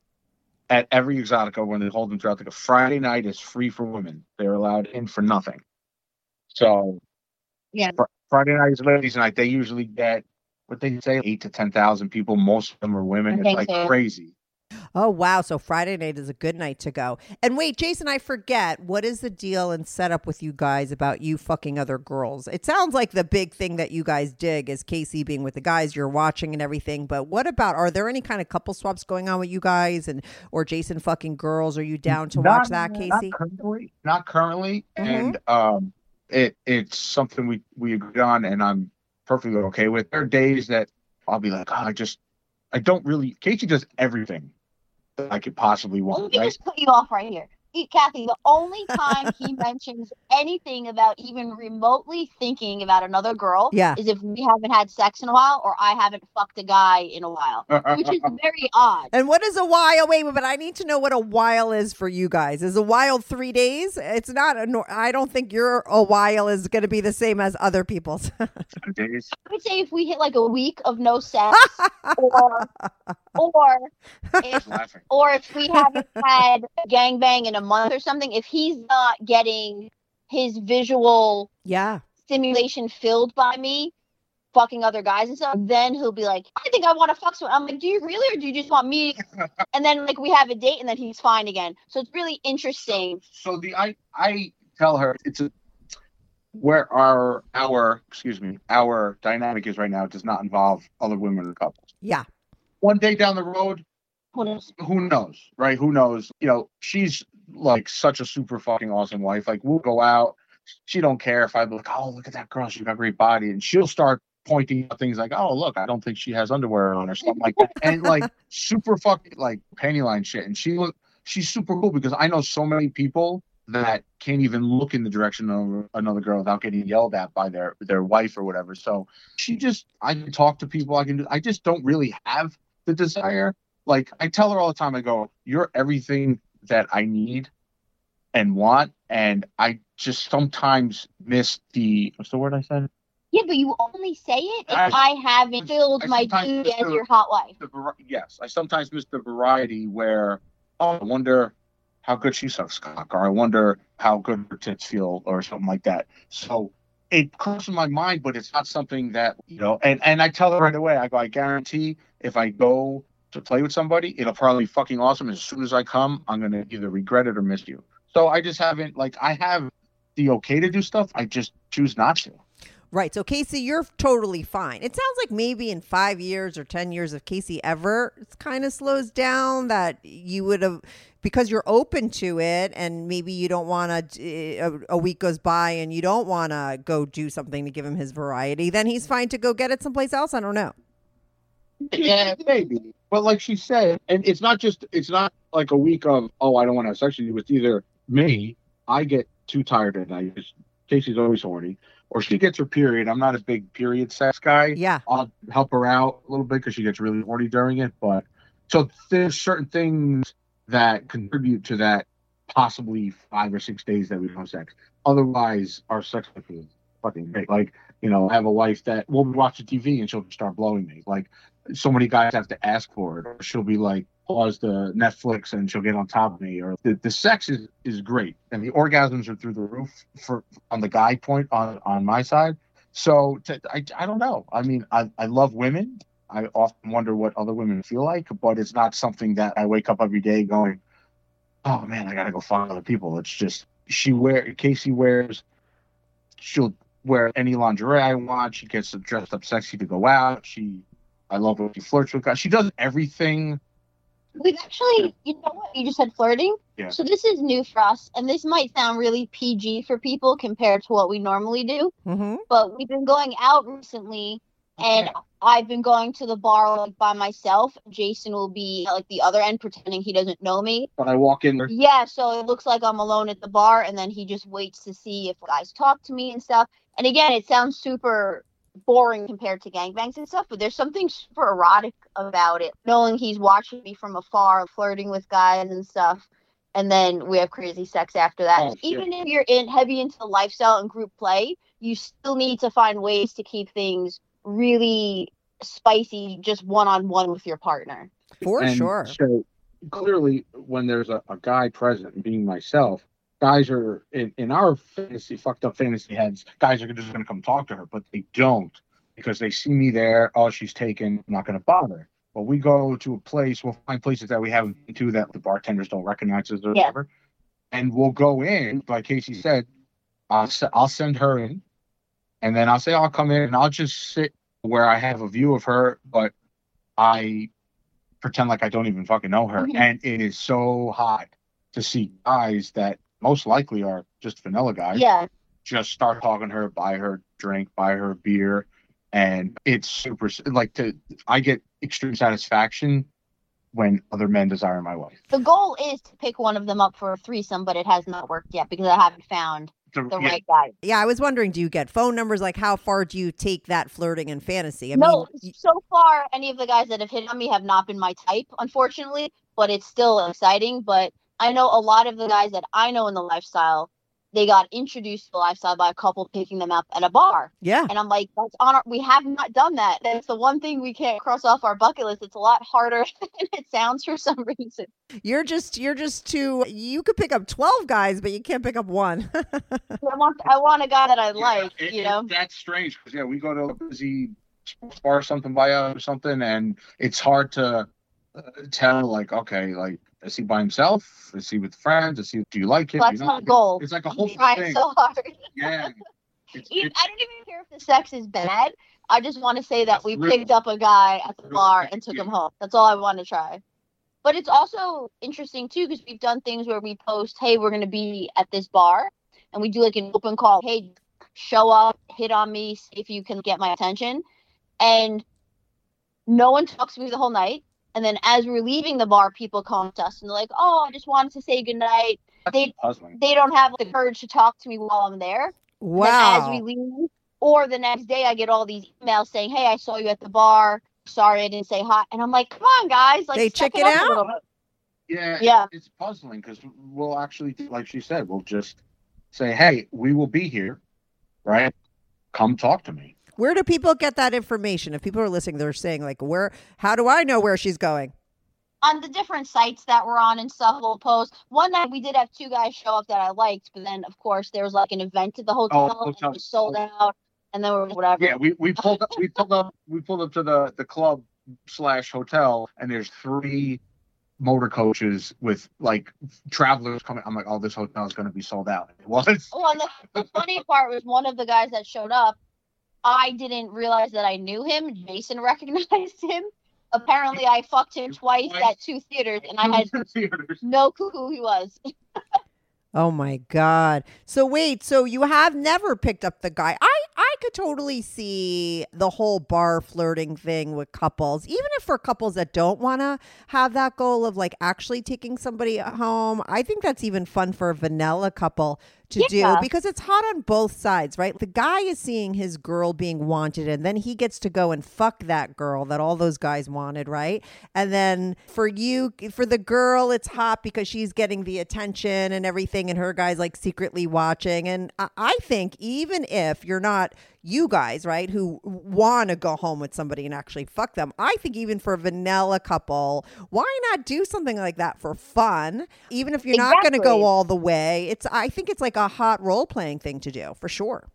at every Exotica when they hold them throughout the Friday night is free for women. They're allowed in for nothing. So Yeah. fr- Friday night is ladies' night. They usually get what they say eight to ten thousand people. Most of them are women. I It's like so. crazy. Oh wow! So Friday night is a good night to go. And wait, Jason, I forget what is the deal and setup with you guys about you fucking other girls? It sounds like the big thing that you guys dig is Casey being with the guys you're watching and everything. But what about? Are there any kind of couple swaps going on with you guys and or Jason fucking girls? Are you down to watch that, Casey? Not currently. Not currently. Mhm. And um, it it's something we we agreed on, and I'm perfectly okay with. There are days that I'll be like, oh, I just I don't really. Casey does everything I could possibly Let want. me Right? just cut you off right here. Kathy, the only time he mentions anything about even remotely thinking about another girl Yeah. is if we haven't had sex in a while or I haven't fucked a guy in a while, which is very odd. And what is a while? Wait, but I need to know what a while is for you guys. Is a while three days? It's not. A, nor- I don't think your a while is going to be the same as other people's. days. I would say if we hit like a week of no sex, or or if or if we haven't had a gangbang in a month or something, if he's not getting his visual yeah. stimulation filled by me fucking other guys and stuff, then he'll be like, I think I want to fuck someone. I'm like, do you really, or do you just want me? and then like we have a date, and then he's fine again. So it's really interesting. So the I I tell her it's a where our our excuse me our dynamic is right now does not involve other women or couples. Yeah. One day down the road, Who knows? who knows, right? Who knows? You know, she's like such a super fucking awesome wife. Like we'll go out, she don't care if I'm like, oh look at that girl, she's got a great body, and she'll start pointing out things like, oh look, I don't think she has underwear on or something like that, and like super fucking like panty line shit. And she look, she's super cool because I know so many people that can't even look in the direction of another girl without getting yelled at by their their wife or whatever. So she just, I can talk to people. I can do. I just don't really have the desire. Like I tell her all the time, I go, "You're everything that I need and want," and I just sometimes miss the what's the word I said? Yeah, but you only say it if I- I, haven't filled I my just as your hot wife. The yes, I sometimes miss the variety where oh, I wonder how good she sucks cock, or I wonder how good her tits feel, or something like that. So it crosses my mind, but it's not something that you know. And and I tell her right away, I go, I guarantee if I go to play with somebody, it'll probably be fucking awesome. As soon as I come, I'm gonna either regret it or miss you. So I just haven't like I have the okay to do stuff. I just choose not to. Right. So Casey, you're totally fine. It sounds like maybe in five years or ten years if Casey ever kind of slows down, that you would have because you're open to it, and maybe you don't want to. Eh, a, a week goes by and you don't want to go do something to give him his variety. Then he's fine to go get it someplace else. I don't know. Yeah, maybe. But like she said, and it's not just it's not like a week of oh I don't want to have sex with you. It's either me, I get too tired at night. Casey's always horny, or she gets her period. I'm not a big period sex guy. Yeah. I'll help her out a little bit because she gets really horny during it. But so there's certain things that contribute to that possibly five or six days that we don't have sex. Otherwise, our sex life is fucking great. Like, you know, I have a wife that will watch the TV and she'll start blowing me. Like, so many guys have to ask for it, or she'll be like, pause the Netflix and she'll get on top of me. Or the, the sex is, is great, and the orgasms are through the roof for on the guy point on on my side. So to, I I don't know. I mean, I I love women. I often wonder what other women feel like, but it's not something that I wake up every day going, oh man, I gotta go find other people. It's just she wear Casey wears she'll wear any lingerie I want. She gets dressed up sexy to go out. She I love when she flirts with guys. She does everything. We've actually, you know what? You just said flirting. Yeah. So this is new for us, and this might sound really PG for people compared to what we normally do. Mm-hmm. But we've been going out recently, and I've been going to the bar like by myself. Jason will be at like the other end, pretending he doesn't know me. But I walk in there. Yeah, so it looks like I'm alone at the bar, and then he just waits to see if guys talk to me and stuff. And again, it sounds super boring compared to gangbangs and stuff, but there's something super erotic about it. Knowing he's watching me from afar, flirting with guys and stuff, and then we have crazy sex after that. Oh. Even if you're in heavy into the lifestyle and group play, you still need to find ways to keep things really spicy, just one on one with your partner. For And sure. So clearly, when there's a, a guy present, being myself, guys are in, in our fantasy, fucked up fantasy heads, guys are just going to come talk to her, but they don't because they see me there. Oh, she's taken. I'm not going to bother. But we go to a place, we'll find places that we haven't been to that the bartenders don't recognize us or Yeah. whatever. And we'll go in, like Casey said, I'll, I'll send her in. And then I'll say, I'll come in and I'll just sit where I have a view of her, but I pretend like I don't even fucking know her. Mhm. And it is so hot to see guys that most likely are just vanilla guys Yeah. just start talking to her, buy her drink, buy her beer. And it's super like to I get extreme satisfaction when other men desire my wife. The goal is to pick one of them up for a threesome, but it has not worked yet because I haven't found The- the yeah, right guy. Yeah, I was wondering, do you get phone numbers? Like, how far do you take that flirting and fantasy? I no, mean, so far, any of the guys that have hit on me have not been my type, unfortunately, but it's still exciting. But I know a lot of the guys that I know in the lifestyle, they got introduced to the lifestyle by a couple picking them up at a bar. yeah, And I'm like, that's on our, we have not done that. That's the one thing we can't cross off our bucket list. It's a lot harder than it sounds for some reason. you're just you're just too. You could pick up twelve guys, but you can't pick up one. I want, I want a guy that I like, it- you it- know? that's strange because yeah, we go to a busy bar or something by us or something, and it's hard to uh, tell. Like, okay, like is he by himself? Is he with friends? Is he? Do you like him? Do That's my goal. It's like a whole trying thing. so hard. Yeah. It's, it's, I don't even care if the sex is bad. I just want to say that we Really? picked up a guy at the bar and took Yeah. him home. That's all I want to try. But it's also interesting too because we've done things where we post, "Hey, we're going to be at this bar," and we do like an open call. Hey, show up, hit on me, see if you can get my attention. And no one talks to me the whole night. And then as we're leaving the bar, people come to us and they're like, "Oh, I just wanted to say goodnight." They puzzling. they don't have the courage to talk to me while I'm there. Wow. as we leave, or the next day, I get all these emails saying, "Hey, I saw you at the bar. Sorry, I didn't say hi." And I'm like, "Come on, guys! Like, They check check it it out." a little bit." Yeah, Yeah. it's puzzling because we'll actually, like she said, we'll just say, "Hey, we will be here, right? Come talk to me." Where do people get that information? If people are listening, they're saying like, "Where? How do I know where she's going?" On the different sites that we're on and stuff, we'll post. One night we did have two guys show up that I liked, but then of course there was like an event at the oh, hotel, oh, and hotel. it was sold out, and then we were whatever. Yeah, we, we pulled up, we pulled up, we pulled up to the the club slash hotel, and there's three motor coaches with like travelers coming. I'm like, oh, this hotel is going to be sold out. It was. Well, and the, the funny part was one of the guys that showed up. I didn't realize that I knew him. Jason recognized him. Apparently, I fucked him twice Twice. at two theaters, and I had theaters. no clue who he was. Oh my god. So wait, so you have never picked up the guy. I I could totally see the whole bar flirting thing with couples. Even if for couples that don't want to have that goal of like actually taking somebody home, I think that's even fun for a vanilla couple to Yeah. do because it's hot on both sides, right? The guy is seeing his girl being wanted and then he gets to go and fuck that girl that all those guys wanted, right? And then for you, for the girl, it's hot because she's getting the attention and everything, and her guy's like secretly watching. And I, I think even if you're not you guys, right, who want to go home with somebody and actually fuck them, I think even for a vanilla couple, why not do something like that for fun? Even if you're not going to go all the way, it's I think it's like a hot role playing thing to do for sure.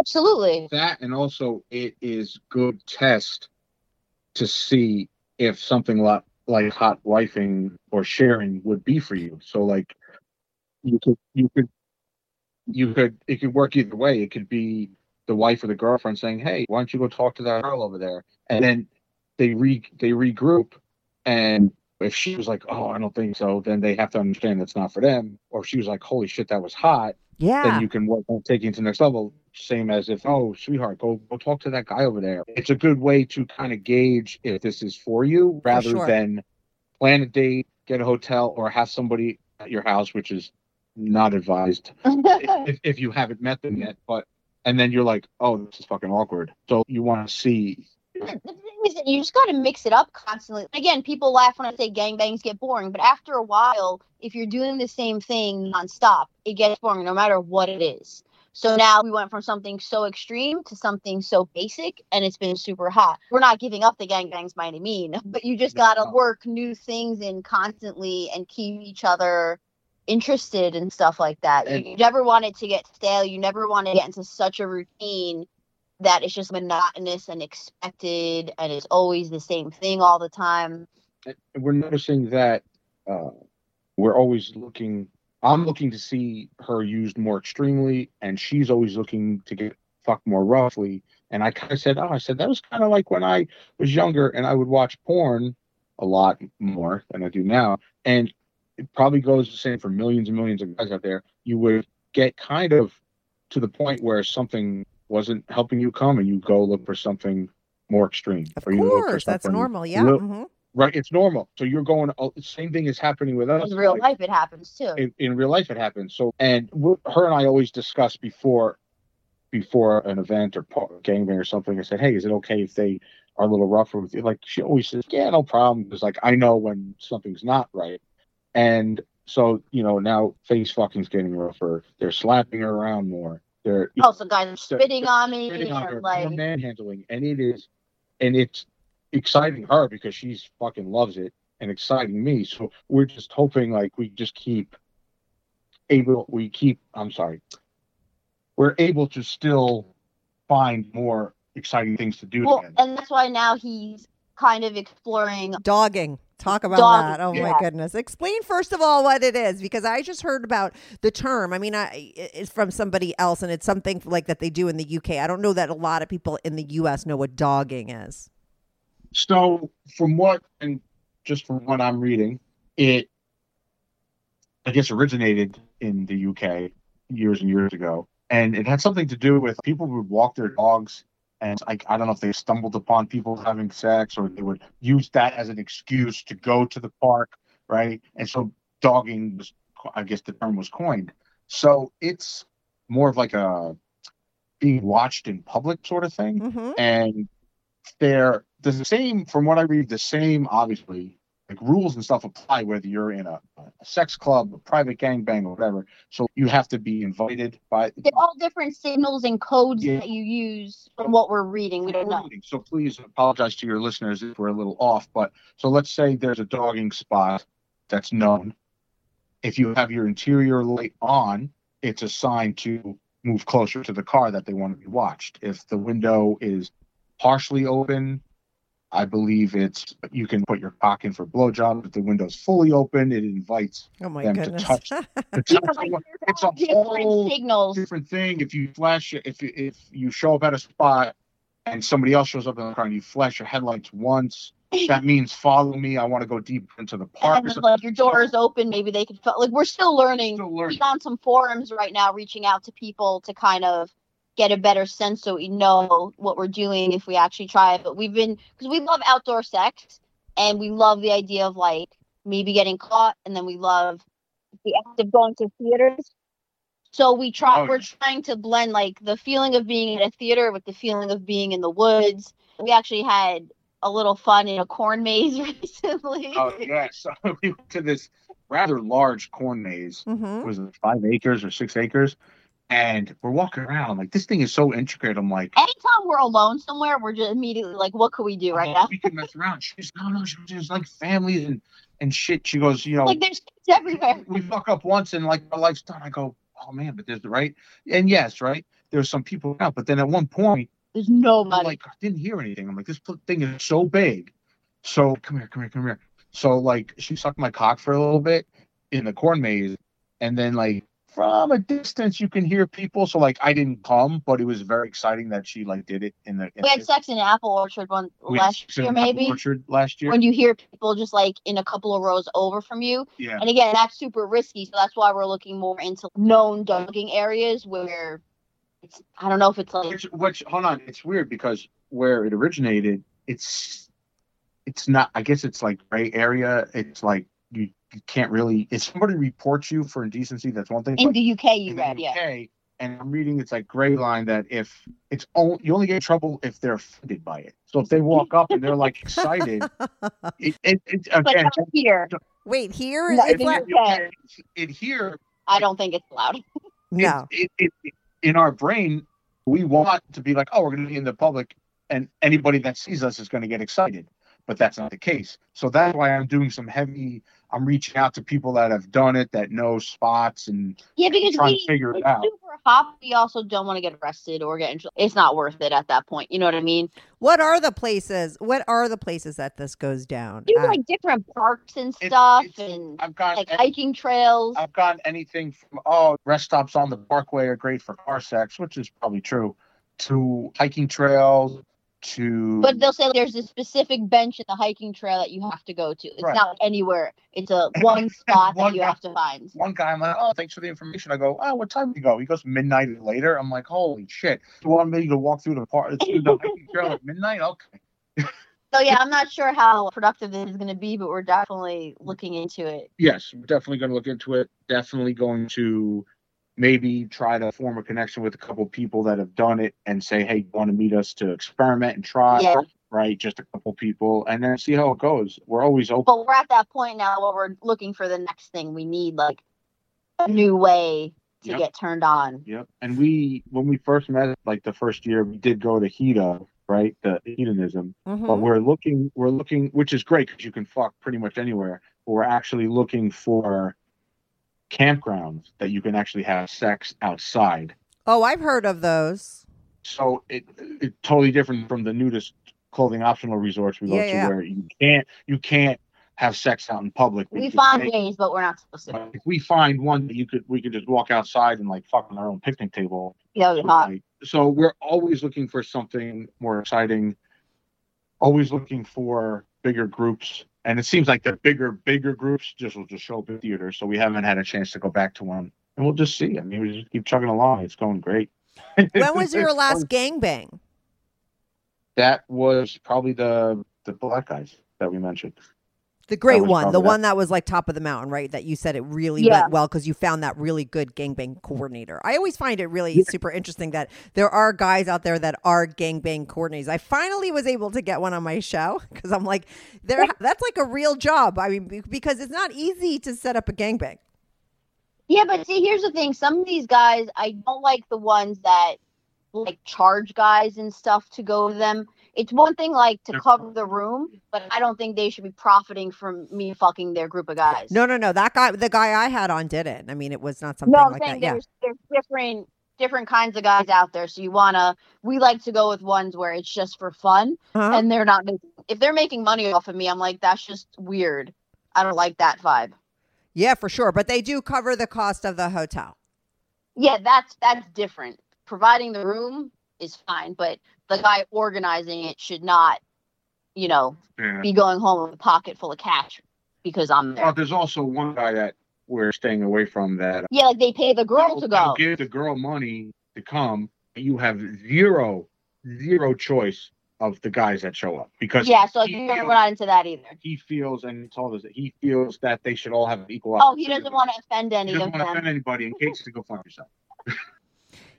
Absolutely. that and also it is good test to see if something like like hot wifing or sharing would be for you. So like you could you could you could it could work either way. It could be the wife or the girlfriend saying, "Hey, why don't you go talk to that girl over there?" And then they re they regroup, and if she was like, "Oh, I don't think so," then they have to understand that's not for them. Or if she was like, "Holy shit, that was hot," Yeah. then you can work on taking it to the next level. Same as if, "Oh, sweetheart, go go talk to that guy over there." It's a good way to kind of gauge if this is for you, rather sure. than plan a date, get a hotel, or have somebody at your house, which is not advised if, if you haven't met them yet. But and then you're like, oh, this is fucking awkward. So you want to see. the thing is that you just got to mix it up constantly. Again, people laugh when I say gangbangs get boring, but after a while, if you're doing the same thing nonstop, it gets boring no matter what it is. So now we went from something so extreme to something so basic, and it's been super hot. We're not giving up the gangbangs by any mean, but you just got to work new things in constantly and keep each other interested and stuff like that. And- you never want it to get stale. You never want to get into such a routine that it's just monotonous and expected and it's always the same thing all the time. We're noticing that uh, we're always looking. I'm looking to see her used more extremely, and she's always looking to get fucked more roughly. And I kind of said, "Oh, I said that was kind of like when I was younger, and I would watch porn a lot more than I do now." And it probably goes the same for millions and millions of guys out there. You would get kind of to the point where something wasn't helping you come, and you go look for something more extreme. Of or you look for course, that's normal. Yeah. real- mhm. Right, it's normal. So you're going. Oh, same thing is happening with us. In real like, life, it happens too. in, in real life, it happens. So, and her and I always discuss before, before an event or pa- gangbang or something. I said, "Hey, is it okay if they are a little rougher with you?" Like she always says, "Yeah, no problem." Because like I know when something's not right, and so you know now face fucking's getting rougher. They're slapping her around more. They're also, oh, guys are spitting on me. spitting on her, like, manhandling, and it is, and it's exciting her because she's fucking loves it, and exciting me. So we're just hoping like we just keep able, we keep. I'm sorry, we're able to still find more exciting things to do well, and that's why now he's kind of exploring. Dogging. Talk about Dogging, that. Oh my goodness. Explain first of all what it is because I just heard about the term. I mean, I it's from somebody else and it's something like that they do in the UK. I don't know that a lot of people in the US know what dogging is. So from what and just from what I'm reading, it I guess originated in the UK years and years ago. And it had something to do with people who would walk their dogs and I, I don't know if they stumbled upon people having sex or they would use that as an excuse to go to the park, right? And so dogging was I guess the term was coined. So it's more of like a being watched in public sort of thing Mm-hmm. and they're the same from what i read the same obviously like rules and stuff apply whether you're in a, a sex club a private gangbang or whatever so you have to be invited by They're all different signals and codes Yeah. that you use from what we're reading. We don't know. so please apologize to your listeners if we're a little off but so let's say there's a dogging spot that's known if you have your interior light on it's a sign to move closer to the car that they want to be watched if the window is partially open I believe it's you can put your cock in for blowjob. If the window's fully open, it invites Oh my them to touch. to touch like, someone. there's It's a different whole signals. different thing. If you flash, if you- if you show up at a spot and somebody else shows up in the car and you flash your headlights once, that means follow me. I want to go deep into the park. and then, like your door is open, maybe they could. Like we're still learning. Still learning. We're on some forums right now, reaching out to people to kind of get a better sense so we know what we're doing if we actually try it. But we've been because we love outdoor sex and we love the idea of like maybe getting caught, and then we love the act of going to theaters. So we try. Oh, we're trying to blend like the feeling of being in a theater with the feeling of being in the woods. We actually had a little fun in a corn maze recently. Oh yeah, so we went to this rather large corn maze. hmm Was it five acres or six acres? And we're walking around. Like, this thing is so intricate. I'm like, anytime we're alone somewhere, we're just immediately like, what could we do right now? we can mess around. She's no, no. She, there's like families and and shit. She goes, you know, Like there's kids everywhere. we fuck up once and like our life's done. I go, oh man, but there's the right. And yes, right. There's some people out, but then at one point, There's I'm nobody. like, I didn't hear anything. I'm like, this thing is so big. So come here, come here, come here. So like she sucked my cock for a little bit in the corn maze, and then like from a distance you can hear people. So like I didn't come, but it was very exciting that she like did it in the. In We had sex in apple orchard one last year, maybe. Orchard last year. When you hear people just like in a couple of rows over from you, yeah. and again, that's super risky. So that's why we're looking more into known dogging areas where it's. I don't know if it's like Which, which, hold on, it's weird because where it originated, it's, it's not. I guess it's like gray area. It's like you, you can't really. If somebody reports you for indecency, that's one thing. in the UK. You in the read, yeah. UK, and I'm reading it's like gray line that if it's only you only get in trouble if they're offended by it. So if they walk up and they're like excited, it, it, it But again. not here. Wait, here No, it's in like, the UK. it here I don't think it's allowed. no. it, it, it, in our brain, we want to be like, oh, we're going to be in the public, and anybody that sees us is going to get excited. But that's not the case. So that's why I'm doing some heavy. I'm reaching out to people that have done it, that know spots, and Yeah, because trying we, to figure it out. super hot. We also don't want to get arrested or get in trouble. It's not worth it at that point. You know what I mean? What are the places? What are the places that this goes down? Do at? like different parks and stuff, it's- and I've got like hiking trails. I've gotten anything from oh, rest stops on the Parkway are great for car sex, which is probably true, to hiking trails, to But they'll say there's a specific bench in the hiking trail that you have to go to. It's Right. not anywhere. It's a one spot One that you guy- have to find. one guy, I'm like, oh, thanks for the information. I go, oh, what time do you go? He goes, midnight or later. I'm like, holy shit. You want me to walk through the park, through the hiking trail at midnight? Okay. So yeah, I'm not sure how productive this is going to be, but we're definitely looking into it. Yes, we're definitely going to look into it. Definitely going to maybe try to form a connection with a couple people that have done it and say, hey, you want to meet us to experiment and try? Yeah. Right, just a couple people, and then see how it goes. We're always open. But we're at that point now where we're looking for the next thing. We need like a new way to Yep. get turned on. Yep. And we, when we first met, like the first year, we did go to Hedo, right? The hedonism. Mhm. But we're looking, we're looking, which is great because you can fuck pretty much anywhere. But we're actually looking for campgrounds that you can actually have sex outside. Oh, I've heard of those. So it it's totally different from the nudist clothing optional resorts we go Yeah, to, yeah. where you can't you can't have sex out in public. We You find can- ways, but we're not supposed to. If we find one that you could, we could just walk outside and like fuck on our own picnic table. Yeah, we hot. Like, so we're always looking for something more exciting. Always looking for bigger groups, and it seems like the bigger, bigger groups just will just show up in theaters. So we haven't had a chance to go back to one, and we'll just see. I mean, we just keep chugging along. It's going great. When was your last gangbang? That was probably the the black guys that we mentioned. The great oh, one, the one that was like top of the mountain, right? That you said it really Yeah. went well because you found that really good gangbang coordinator. I always find it really super interesting that there are guys out there that are gangbang coordinators. I finally was able to get one on my show because I'm like, there, that's like a real job. I mean, because it's not easy to set up a gangbang. Yeah, but see, here's the thing. Some of these guys, I don't like the ones that like charge guys and stuff to go to them. It's one thing like to They're- cover the room, but I don't think they should be profiting from me fucking their group of guys. No, no, no. That guy, the guy I had on didn't. I mean, it was not something no, I'm like saying that. Yeah. there's there's different different kinds of guys out there. So you wanna we like to go with ones where it's just for fun Uh-huh. and they're not making if they're making money off of me, I'm like, that's just weird. I don't like that vibe. Yeah, for sure. But they do cover the cost of the hotel. Yeah, that's that's different. Providing the room is fine, but the guy organizing it should not, you know, Yeah. be going home with a pocket full of cash because I'm there. Oh, there's also one guy that we're staying away from that. Yeah, like they pay the girl to go. give the girl money to come. and You have zero, zero choice of the guys that show up because Yeah, so he we're not into that either. he feels and he told us that he feels that they should all have equal. Oh, he doesn't want to offend any He doesn't of want to offend anybody. In case to go fuck yourself.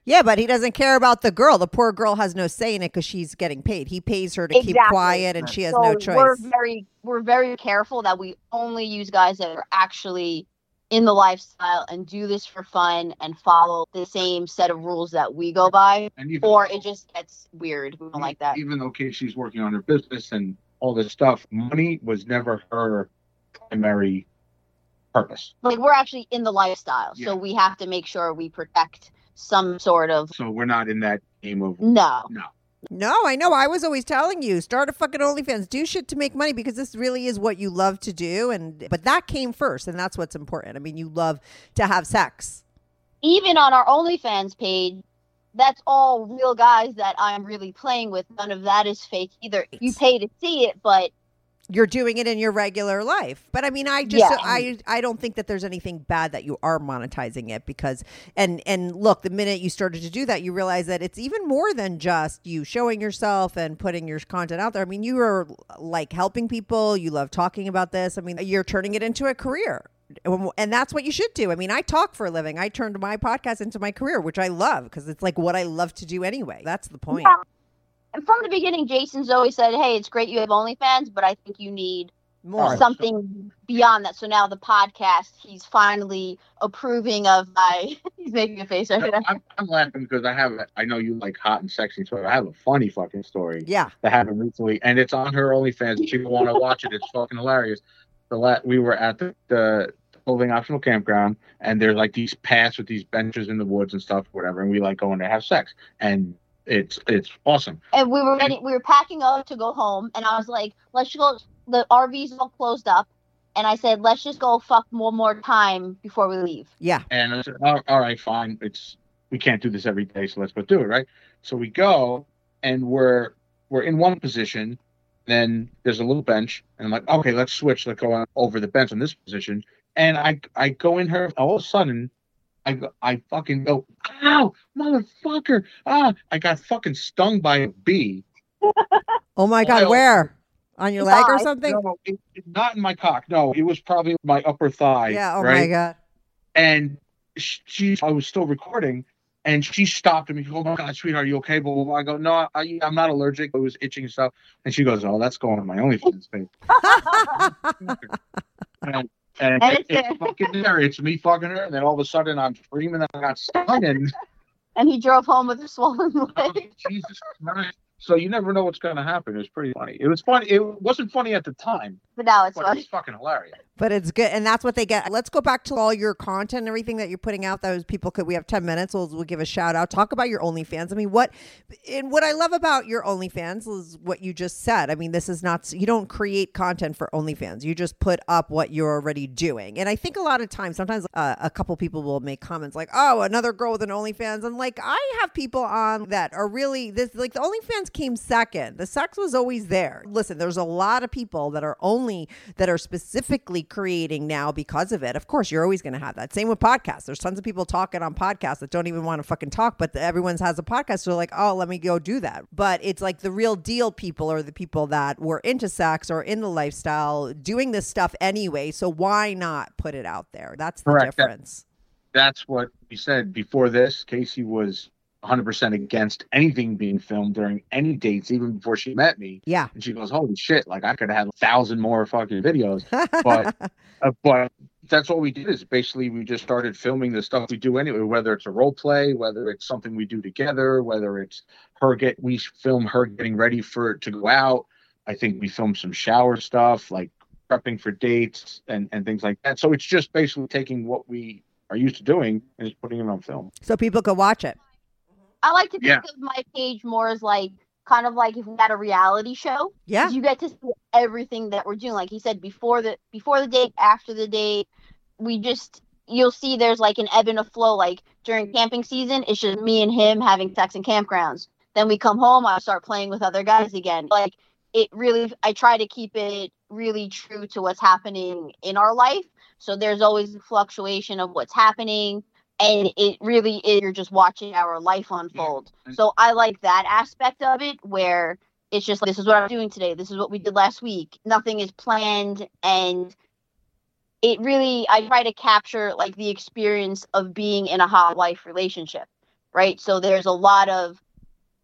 Yeah, but he doesn't care about the girl. The poor girl has no say in it because she's getting paid. He pays her to keep quiet, and she has so no We're choice. very we're very careful that we only use guys that are actually in the lifestyle and do this for fun and follow the same set of rules that we go by, And even, or it just gets weird. We don't like that. Even though Casey's working on her business and all this stuff, money was never her primary purpose. Like we're actually in the lifestyle, Yeah. so we have to make sure we protect some sort of So we're not in that game of no. no. No, I know. I was always telling you, start a fucking OnlyFans, do shit to make money because this really is what you love to do. And but that came first, and that's what's important. I mean, you love to have sex. Even on our OnlyFans page, that's all real guys that I'm really playing with. None of that is fake either. You pay to see it, but You're doing it in your regular life. But I mean, I just Yeah. I I don't think that there's anything bad that you are monetizing it because and and look, the minute you started to do that, you realize that it's even more than just you showing yourself and putting your content out there. I mean, you are like helping people, you love talking about this. I mean, you're turning it into a career. Um, and that's what you should do. I mean, I talk for a living. I turned my podcast into my career, which I love because it's like what I love to do anyway. That's the point. Yeah. And from the beginning, Jason's always said, "Hey, it's great you have OnlyFans, but I think you need More. something beyond that." So now the podcast, he's finally approving of my. he's making a face right now. I'm, I'm laughing because I have, a, I know you like hot and sexy, so I have a funny fucking story Yeah. that happened recently, and it's on her OnlyFans. If you want to watch it, it's fucking hilarious. The la- we were at the, the clothing optional campground, and there's like these paths with these benches in the woods and stuff, whatever, and we like going to have sex, and it's it's awesome. and we were ready, we were packing up to go home, and I was like, "Let's go." The RV's all closed up, and I said, "Let's just go fuck one more time before we leave." Yeah. And I said, all, all right, fine. It's we can't do this every day, so let's go do it, right? So we go, and we're we're in one position. Then there's a little bench, and I'm like, okay, let's switch. Let's go over the bench on this position. And I I go in her. All of a sudden, I go, I fucking go, ow, motherfucker! Ah, I got fucking stung by a bee. Oh my God, Oil. where? On your leg or something? No, it, it- not in my cock. No, it was probably my upper thigh. yeah. Oh right? my God. and sh- she I was still recording and she stopped me. She Oh my god, sweetheart, are you okay? Blah, blah, blah. I go, No, I, I'm not allergic. It was itching and stuff. And she goes, Oh, that's going on my OnlyFans page. And, and And it, it's it's fucking there. It's me fucking her. And then all of a sudden I'm screaming that I got stung and And he drove home with a swollen oh, leg. Jesus Christ. So you never know what's gonna happen. It was pretty funny. It was funny. It wasn't funny at the time, But now it's but funny. it's fucking hilarious. But it's good, and that's what they get. Let's go back to all your content and everything that you're putting out. Those people could. We have ten minutes. We'll, we'll give a shout out. Talk about your OnlyFans. I mean, what and what I love about your OnlyFans is what you just said. I mean, this is not you don't create content for OnlyFans. You just put up what you're already doing. And I think a lot of times, sometimes uh, a couple people will make comments like, "Oh, another girl with an OnlyFans." I'm like, I have people on that are really this. Like the OnlyFans came second. The sex was always there. Listen, there's a lot of people that are only that are specifically creating now because of it. Of course, you're always going to have that. Same with podcasts. There's tons of people talking on podcasts that don't even want to fucking talk, but everyone's has a podcast. So they're like, oh, let me go do that. But it's like the real deal people are the people that were into sex or in the lifestyle doing this stuff anyway. So why not put it out there? That's the Correct. That- difference. that's what we said before this. Casey was 100% against anything being filmed during any dates, even before she met me. Yeah. And she goes, "Holy shit! Like I could have had a thousand more fucking videos." But uh, but that's all we did is basically we just started filming the stuff we do anyway. Whether it's a role play, whether it's something we do together, whether it's her get we film her getting ready for to go out. I think we filmed some shower stuff like prepping for dates and and things like that. So it's just basically taking what we are used to doing and just putting it on film. so people could watch it. I like to think Yeah. of my page more as like kind of like if we had a reality show. Yeah. You get to see everything that we're doing. Like he said, before the before the date, after the date, we just you'll see there's like an ebb and a flow. Like during camping season, it's just me and him having sex in campgrounds. Then we come home, I start playing with other guys again. Like it really I try to keep it really true to what's happening in our life. So there's always a fluctuation of what's happening. And it really is you're just watching our life unfold. So I like that aspect of it where it's just like this is what I'm doing today. This is what we did last week. Nothing is planned and it really I try to capture like the experience of being in a hot wife relationship, right? So there's a lot of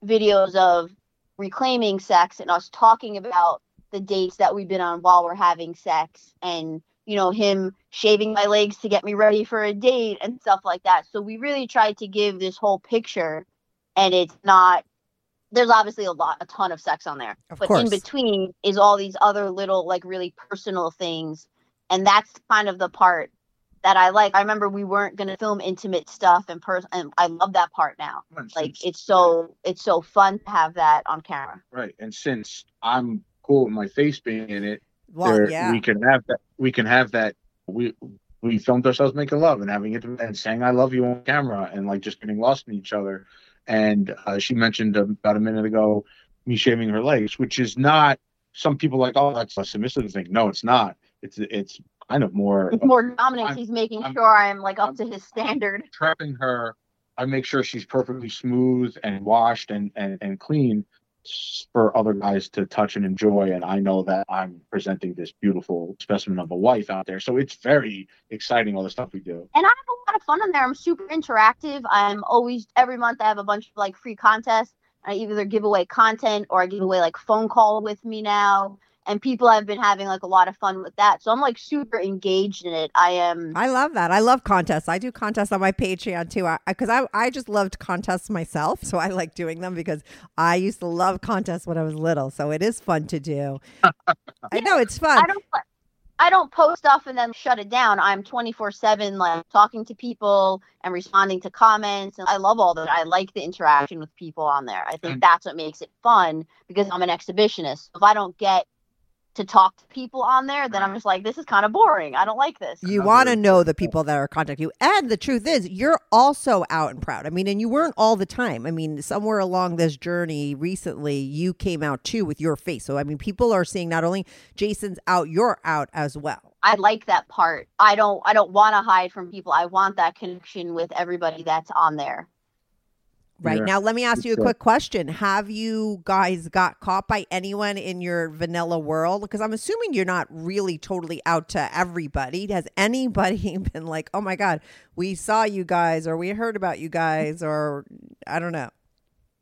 videos of reclaiming sex and us talking about the dates that we've been on while we're having sex and you know him shaving my legs to get me ready for a date and stuff like that. So we really tried to give this whole picture and it's not there's obviously a lot a ton of sex on there Of but course. in between is all these other little like really personal things and that's kind of the part that I like. I remember we weren't gonna film intimate stuff and person, and I love that part now. And Like since- it's so it's so fun to have that on camera. right. And since I'm cool with my face being in it, Well, there- yeah. we can have that. We can have that. We we filmed ourselves making love and having it and saying "I love you" on camera and like just getting lost in each other. And uh, she mentioned about a minute ago me shaving her legs, which is not. Some people like, oh, that's a submissive thing. No, it's not. It's it's kind of more It's more dominant. I'm- He's making I'm- sure I'm like up I'm- to his standard. prepping her. I make sure she's perfectly smooth and washed and, and, and clean for other guys to touch and enjoy. And I know that I'm presenting this beautiful specimen of a wife out there. So it's very exciting, all the stuff we do. and I have a lot of fun in there. I'm super interactive. I'm always every month I have a bunch of like free contests. I either give away content or I give away like phone call with me now. And people have been having like a lot of fun with that. So I'm like super engaged in it. I am I love that. I love contests. I do contests on my Patreon too. I because I, I just loved contests myself, so I like doing them because I used to love contests when I was little. So it is fun to do. I know it's fun. I don't I don't post stuff and then shut it down. I'm 24/7 like talking to people and responding to comments and I love all that. I like the interaction with people on there. I think And- that's what makes it fun because I'm an exhibitionist. If I don't get to talk to people on there, then I'm just like this is kind of boring. I don't like this. You want to know the people that are contacting you. And the truth is, you're also out and proud. I mean, and you weren't all the time. I mean, somewhere along this journey recently, you came out too with your face. So, I mean, people are seeing not only Jason's out, you're out as well. I like that part. I don't I don't want to hide from people. I want that connection with everybody that's on there. Right. Yeah. Now, let me ask you a quick question. Have you guys got caught by anyone in your vanilla world? Because I'm assuming you're not really totally out to everybody. Has anybody been like, oh my God, we saw you guys, or we heard about you guys, or I don't know?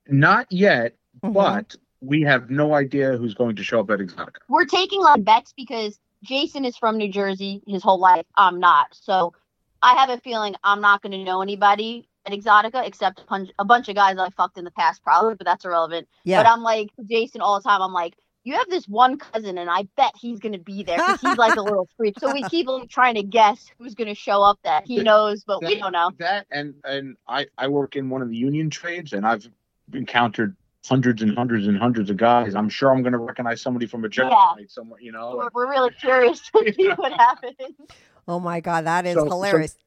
Not yet, Mhm. but we have no idea who's going to show up at Exotica. we're taking like bets because Jason is from New Jersey his whole life. I'm not. So I have a feeling I'm not going to know anybody at Exotica except a bunch, a bunch of guys I fucked in the past, probably, but that's irrelevant. Yeah. But I'm like Jason all the time. I'm like, you have this one cousin, and I bet he's going to be there because he's like a little freak. So we keep like, trying to guess who's going to show up that he knows, but we don't know. That and and I I work in one of the union trades, and I've encountered hundreds and hundreds and hundreds of guys. I'm sure I'm going to recognize somebody from a job Yeah. site somewhere, you know. We're, we're really curious to see what happens. oh my God, that is So- so- hilarious.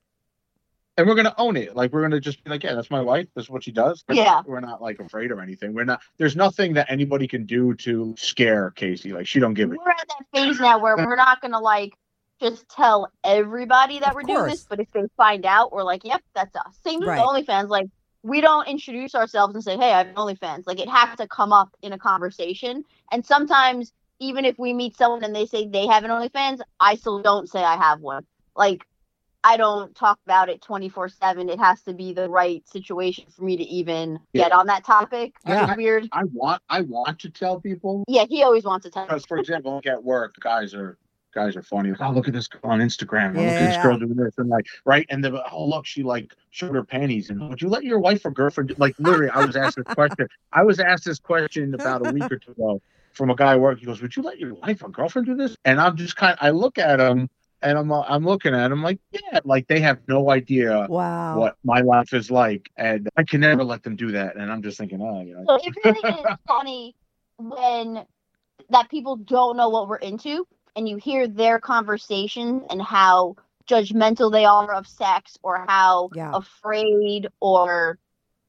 And we're gonna own it. Like we're gonna just be like, yeah, that's my wife. That's what she does. We're Yeah. not, we're not like afraid or anything. We're not. There's nothing that anybody can do to scare Casey. Like she don't give it. we're at that phase now where we're not gonna like just tell everybody that Of we're doing this, but if they find out, we're like, yep, that's us. Same with Right. OnlyFans. Like we don't introduce ourselves and say, hey, I have OnlyFans. Like it has to come up in a conversation. And sometimes even if we meet someone and they say they have an OnlyFans, I still don't say I have one. Like I don't talk about it 24 7. It has to be the right situation for me to even Yeah. get on that topic. Which Yeah. is weird. I want. I want to tell people Yeah, he always wants to tell because, for example, like at work, guys are guys are funny. Oh, look at this girl on Instagram. Or, look at this Yeah. girl doing this, and like, right? And then, oh, look, she like showed her panties. And would you let your wife or girlfriend? do-" Like, literally, I was asked this question. I was asked this question about a week or two ago from a guy at work. He goes, "Would you let your wife or girlfriend do this?" And I'm just kind. Of, I look at him, and I'm I'm looking at him like, yeah, like they have no idea. Wow. What my life is like, and I can never let them do that. And I'm just thinking, oh, you know, So it really is funny when that people don't know what we're into and you hear their conversation and how judgmental they are of sex or how Yeah. afraid or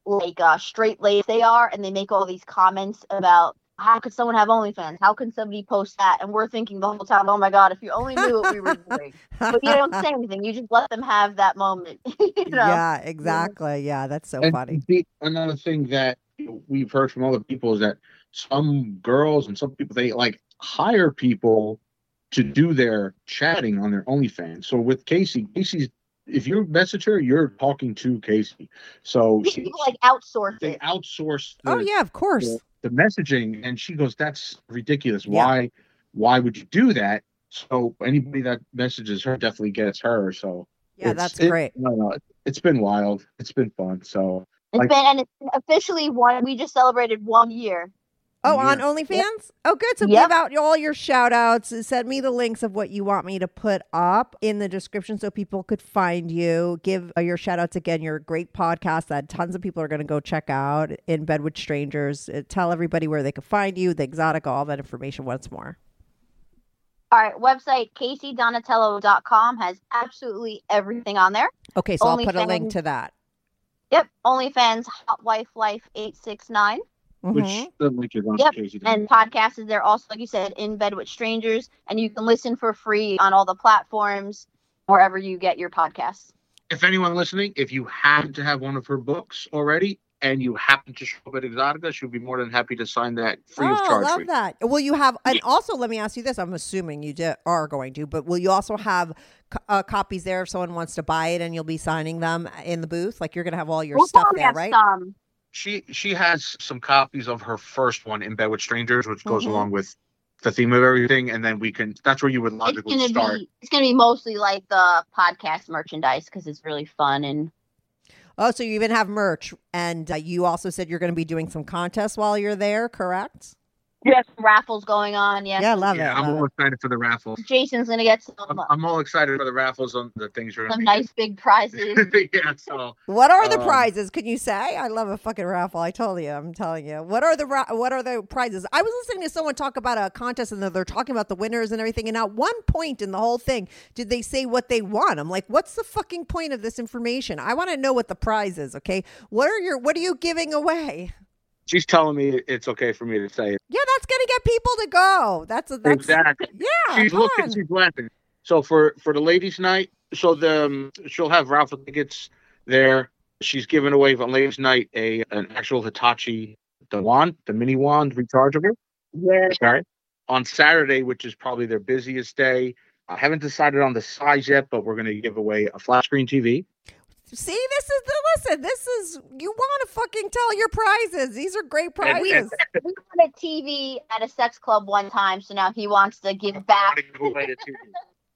like uh, straight laced they are and they make all these comments about how could someone have OnlyFans? How can somebody post that? And we're thinking the whole time, oh my God, if you only knew what we were doing. But you don't say anything. You just let them have that moment. you know? Yeah, exactly. Yeah, that's so and funny. the- another thing that we've heard from other people is that some girls and some people they like hire people to do their chatting on their OnlyFans. So with Casey, Casey's if you message her, you're talking to Casey. So she, People like outsource they it. outsource oh, the, Oh yeah, of course. the, the messaging, and she goes, "That's ridiculous. Yeah. Why? Why would you do that?" So anybody that messages her definitely gets her. So Yeah, it's- that's it- great. No, no, it's been wild. It's been fun. So It's Like- been and it's officially one. We just celebrated one year. Oh, on Yeah. OnlyFans? Oh, good. So Yep. give out all your shout outs. Send me the links of what you want me to put up in the description so people could find you. Give uh, your shout outs again. You're great podcast that tons of people are going to go check out in bed with strangers. Uh, Tell everybody where they can find you, the exotic, all that information once more. All right, website caseydonatello.com has absolutely everything on there. Okay, so I'll put a OnlyFans. link to that. Yep, OnlyFans Hot Wife Life 869. Which Mhm. the link is on Yep, Casey. And podcast is there also, like you said, in bed with strangers, and you can listen for free on all the platforms wherever you get your podcasts. if anyone listening, if you happen to have one of her books already and you happen to show up at Exotica, she'll be more than happy to sign that free oh, of charge. for love that. Will you have, and also let me ask you this. I'm assuming you di- are going to, but will you also have co- uh, copies there if someone wants to buy it and you'll be signing them in the booth? Like you're going to have all your We'll stuff there, have right? some. She she has some copies of her first one in bed with strangers, which goes Mhm. along with the theme of everything, and then we can. That's where you would It's logically gonna start. be it's gonna be mostly like the podcast merchandise because it's really fun and Oh, so you even have merch, and uh, you also said you're going to be doing some contests while you're there, correct? Yes, raffles going on. Yes, Yeah, I love yeah, it. I'm love all it. excited for the raffles. Jason's gonna get I'm, some I'm all excited for the raffles on the things you're some gonna nice big prizes. yeah, so What are the Um, prizes? Can you say? I love a fucking raffle. I told you. I'm telling you. What are the ra- what are the prizes? I was listening to someone talk about a contest and they're, they're talking about the winners and everything. And at one point in the whole thing, did they say what they won? I'm like, what's the fucking point of this information? I want to know what the prize is. Okay, what are your what are you giving away? She's telling me it's okay for me to say it. Yeah, that's gonna get people to go. That's a that's exactly. yeah. she's looking, on. she's laughing. So for for the ladies' night, so the um, she'll have raffle tickets there. She's giving away on ladies' night a an actual Hitachi the wand, the mini wand rechargeable. Yeah. Okay. On Saturday, which is probably their busiest day, I haven't decided on the size yet, but we're going to give away a flat screen TV. See, this is the listen. This is you want to fucking tell your prizes. These are great And- and- prizes. We got a TV at a sex club one time, so now he wants to give back. Gonna give away a TV.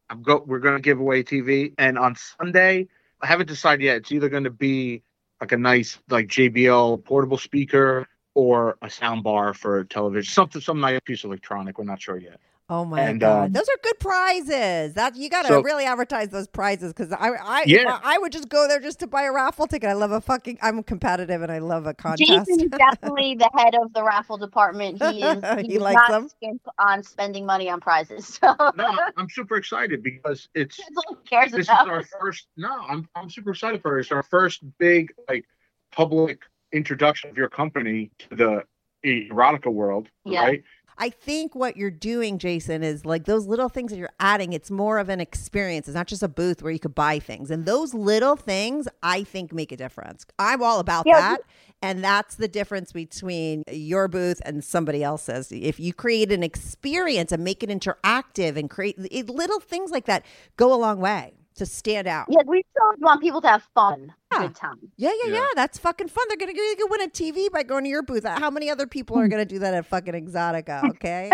I'm go. We're going to give away TV, and on Sunday, I haven't decided yet. It's either going to be like a nice like JBL portable speaker or a sound bar for television, something, some nice piece of electronic. We're not sure yet. Oh my And, god, um, those are good prizes. That you got to So- really advertise those prizes because I, I, Yeah. I, I would just go there just to buy a raffle ticket. I love a fucking. I'm competitive and I love a contest. Jason is definitely the head of the raffle department. He is. He He, does likes not them? skimp on spending money on prizes. So No, I'm super excited because it's that's all cares this is our first. No, I'm I'm super excited for it. It's our first big like public introduction of your company to the erotica world, Yeah. right? I think what you're doing, Jason, is like those little things that you're adding. It's more of an experience. It's not just a booth where you could buy things. And those little things, I think, make a difference. I'm all about Yeah, that. And that's the difference between your booth and somebody else's. If you create an experience and make it interactive and create it, little things like that, go a long way to stand out. Yeah, we still want people to have fun, Yeah. good time. Yeah, yeah, yeah. Yeah. That's fucking fun. They're gonna go you can win a TV by going to your booth. How many other people are gonna do that at fucking Exotica? Okay,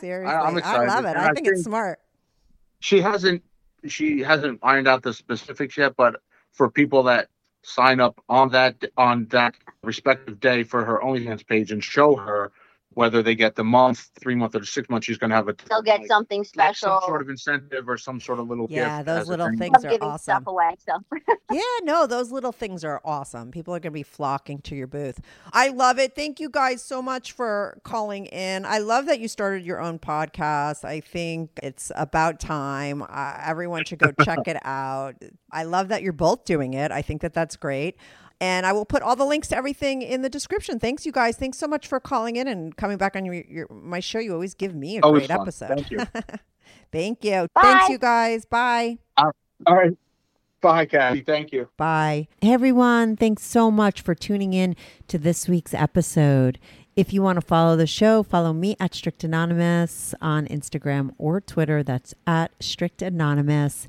seriously, I, excited, love it. I I think it's think- smart. she hasn't she hasn't ironed out the specifics yet but for people that sign up on that on that respective day for her OnlyFans page and show her whether they get the month, three month, or six month, she's gonna have a They'll get like, something like special. some sort of incentive or some sort of little Yeah, gift. those little thank things of are giving awesome. stuff away. So Yeah, no, those little things are awesome. People are going to be flocking to your booth. I love it. Thank you guys so much for calling in. I love that you started your own podcast. I think it's about time. Uh, everyone should go check it out. I love that you're both doing it. I think that that's great. And I will put all the links to everything in the description. Thanks, you guys. Thanks so much for calling in and coming back on your, your my show. You always give me a Always great fun. episode. Thank you. Thank you. Bye. Thanks, you guys. Bye. All right. Bye, Kathy. Thank you. Bye. Hey, everyone. Thanks so much for tuning in to this week's episode. If you want to follow the show, follow me at Strictly Anonymous on Instagram or Twitter. That's at Strictly Anonymous.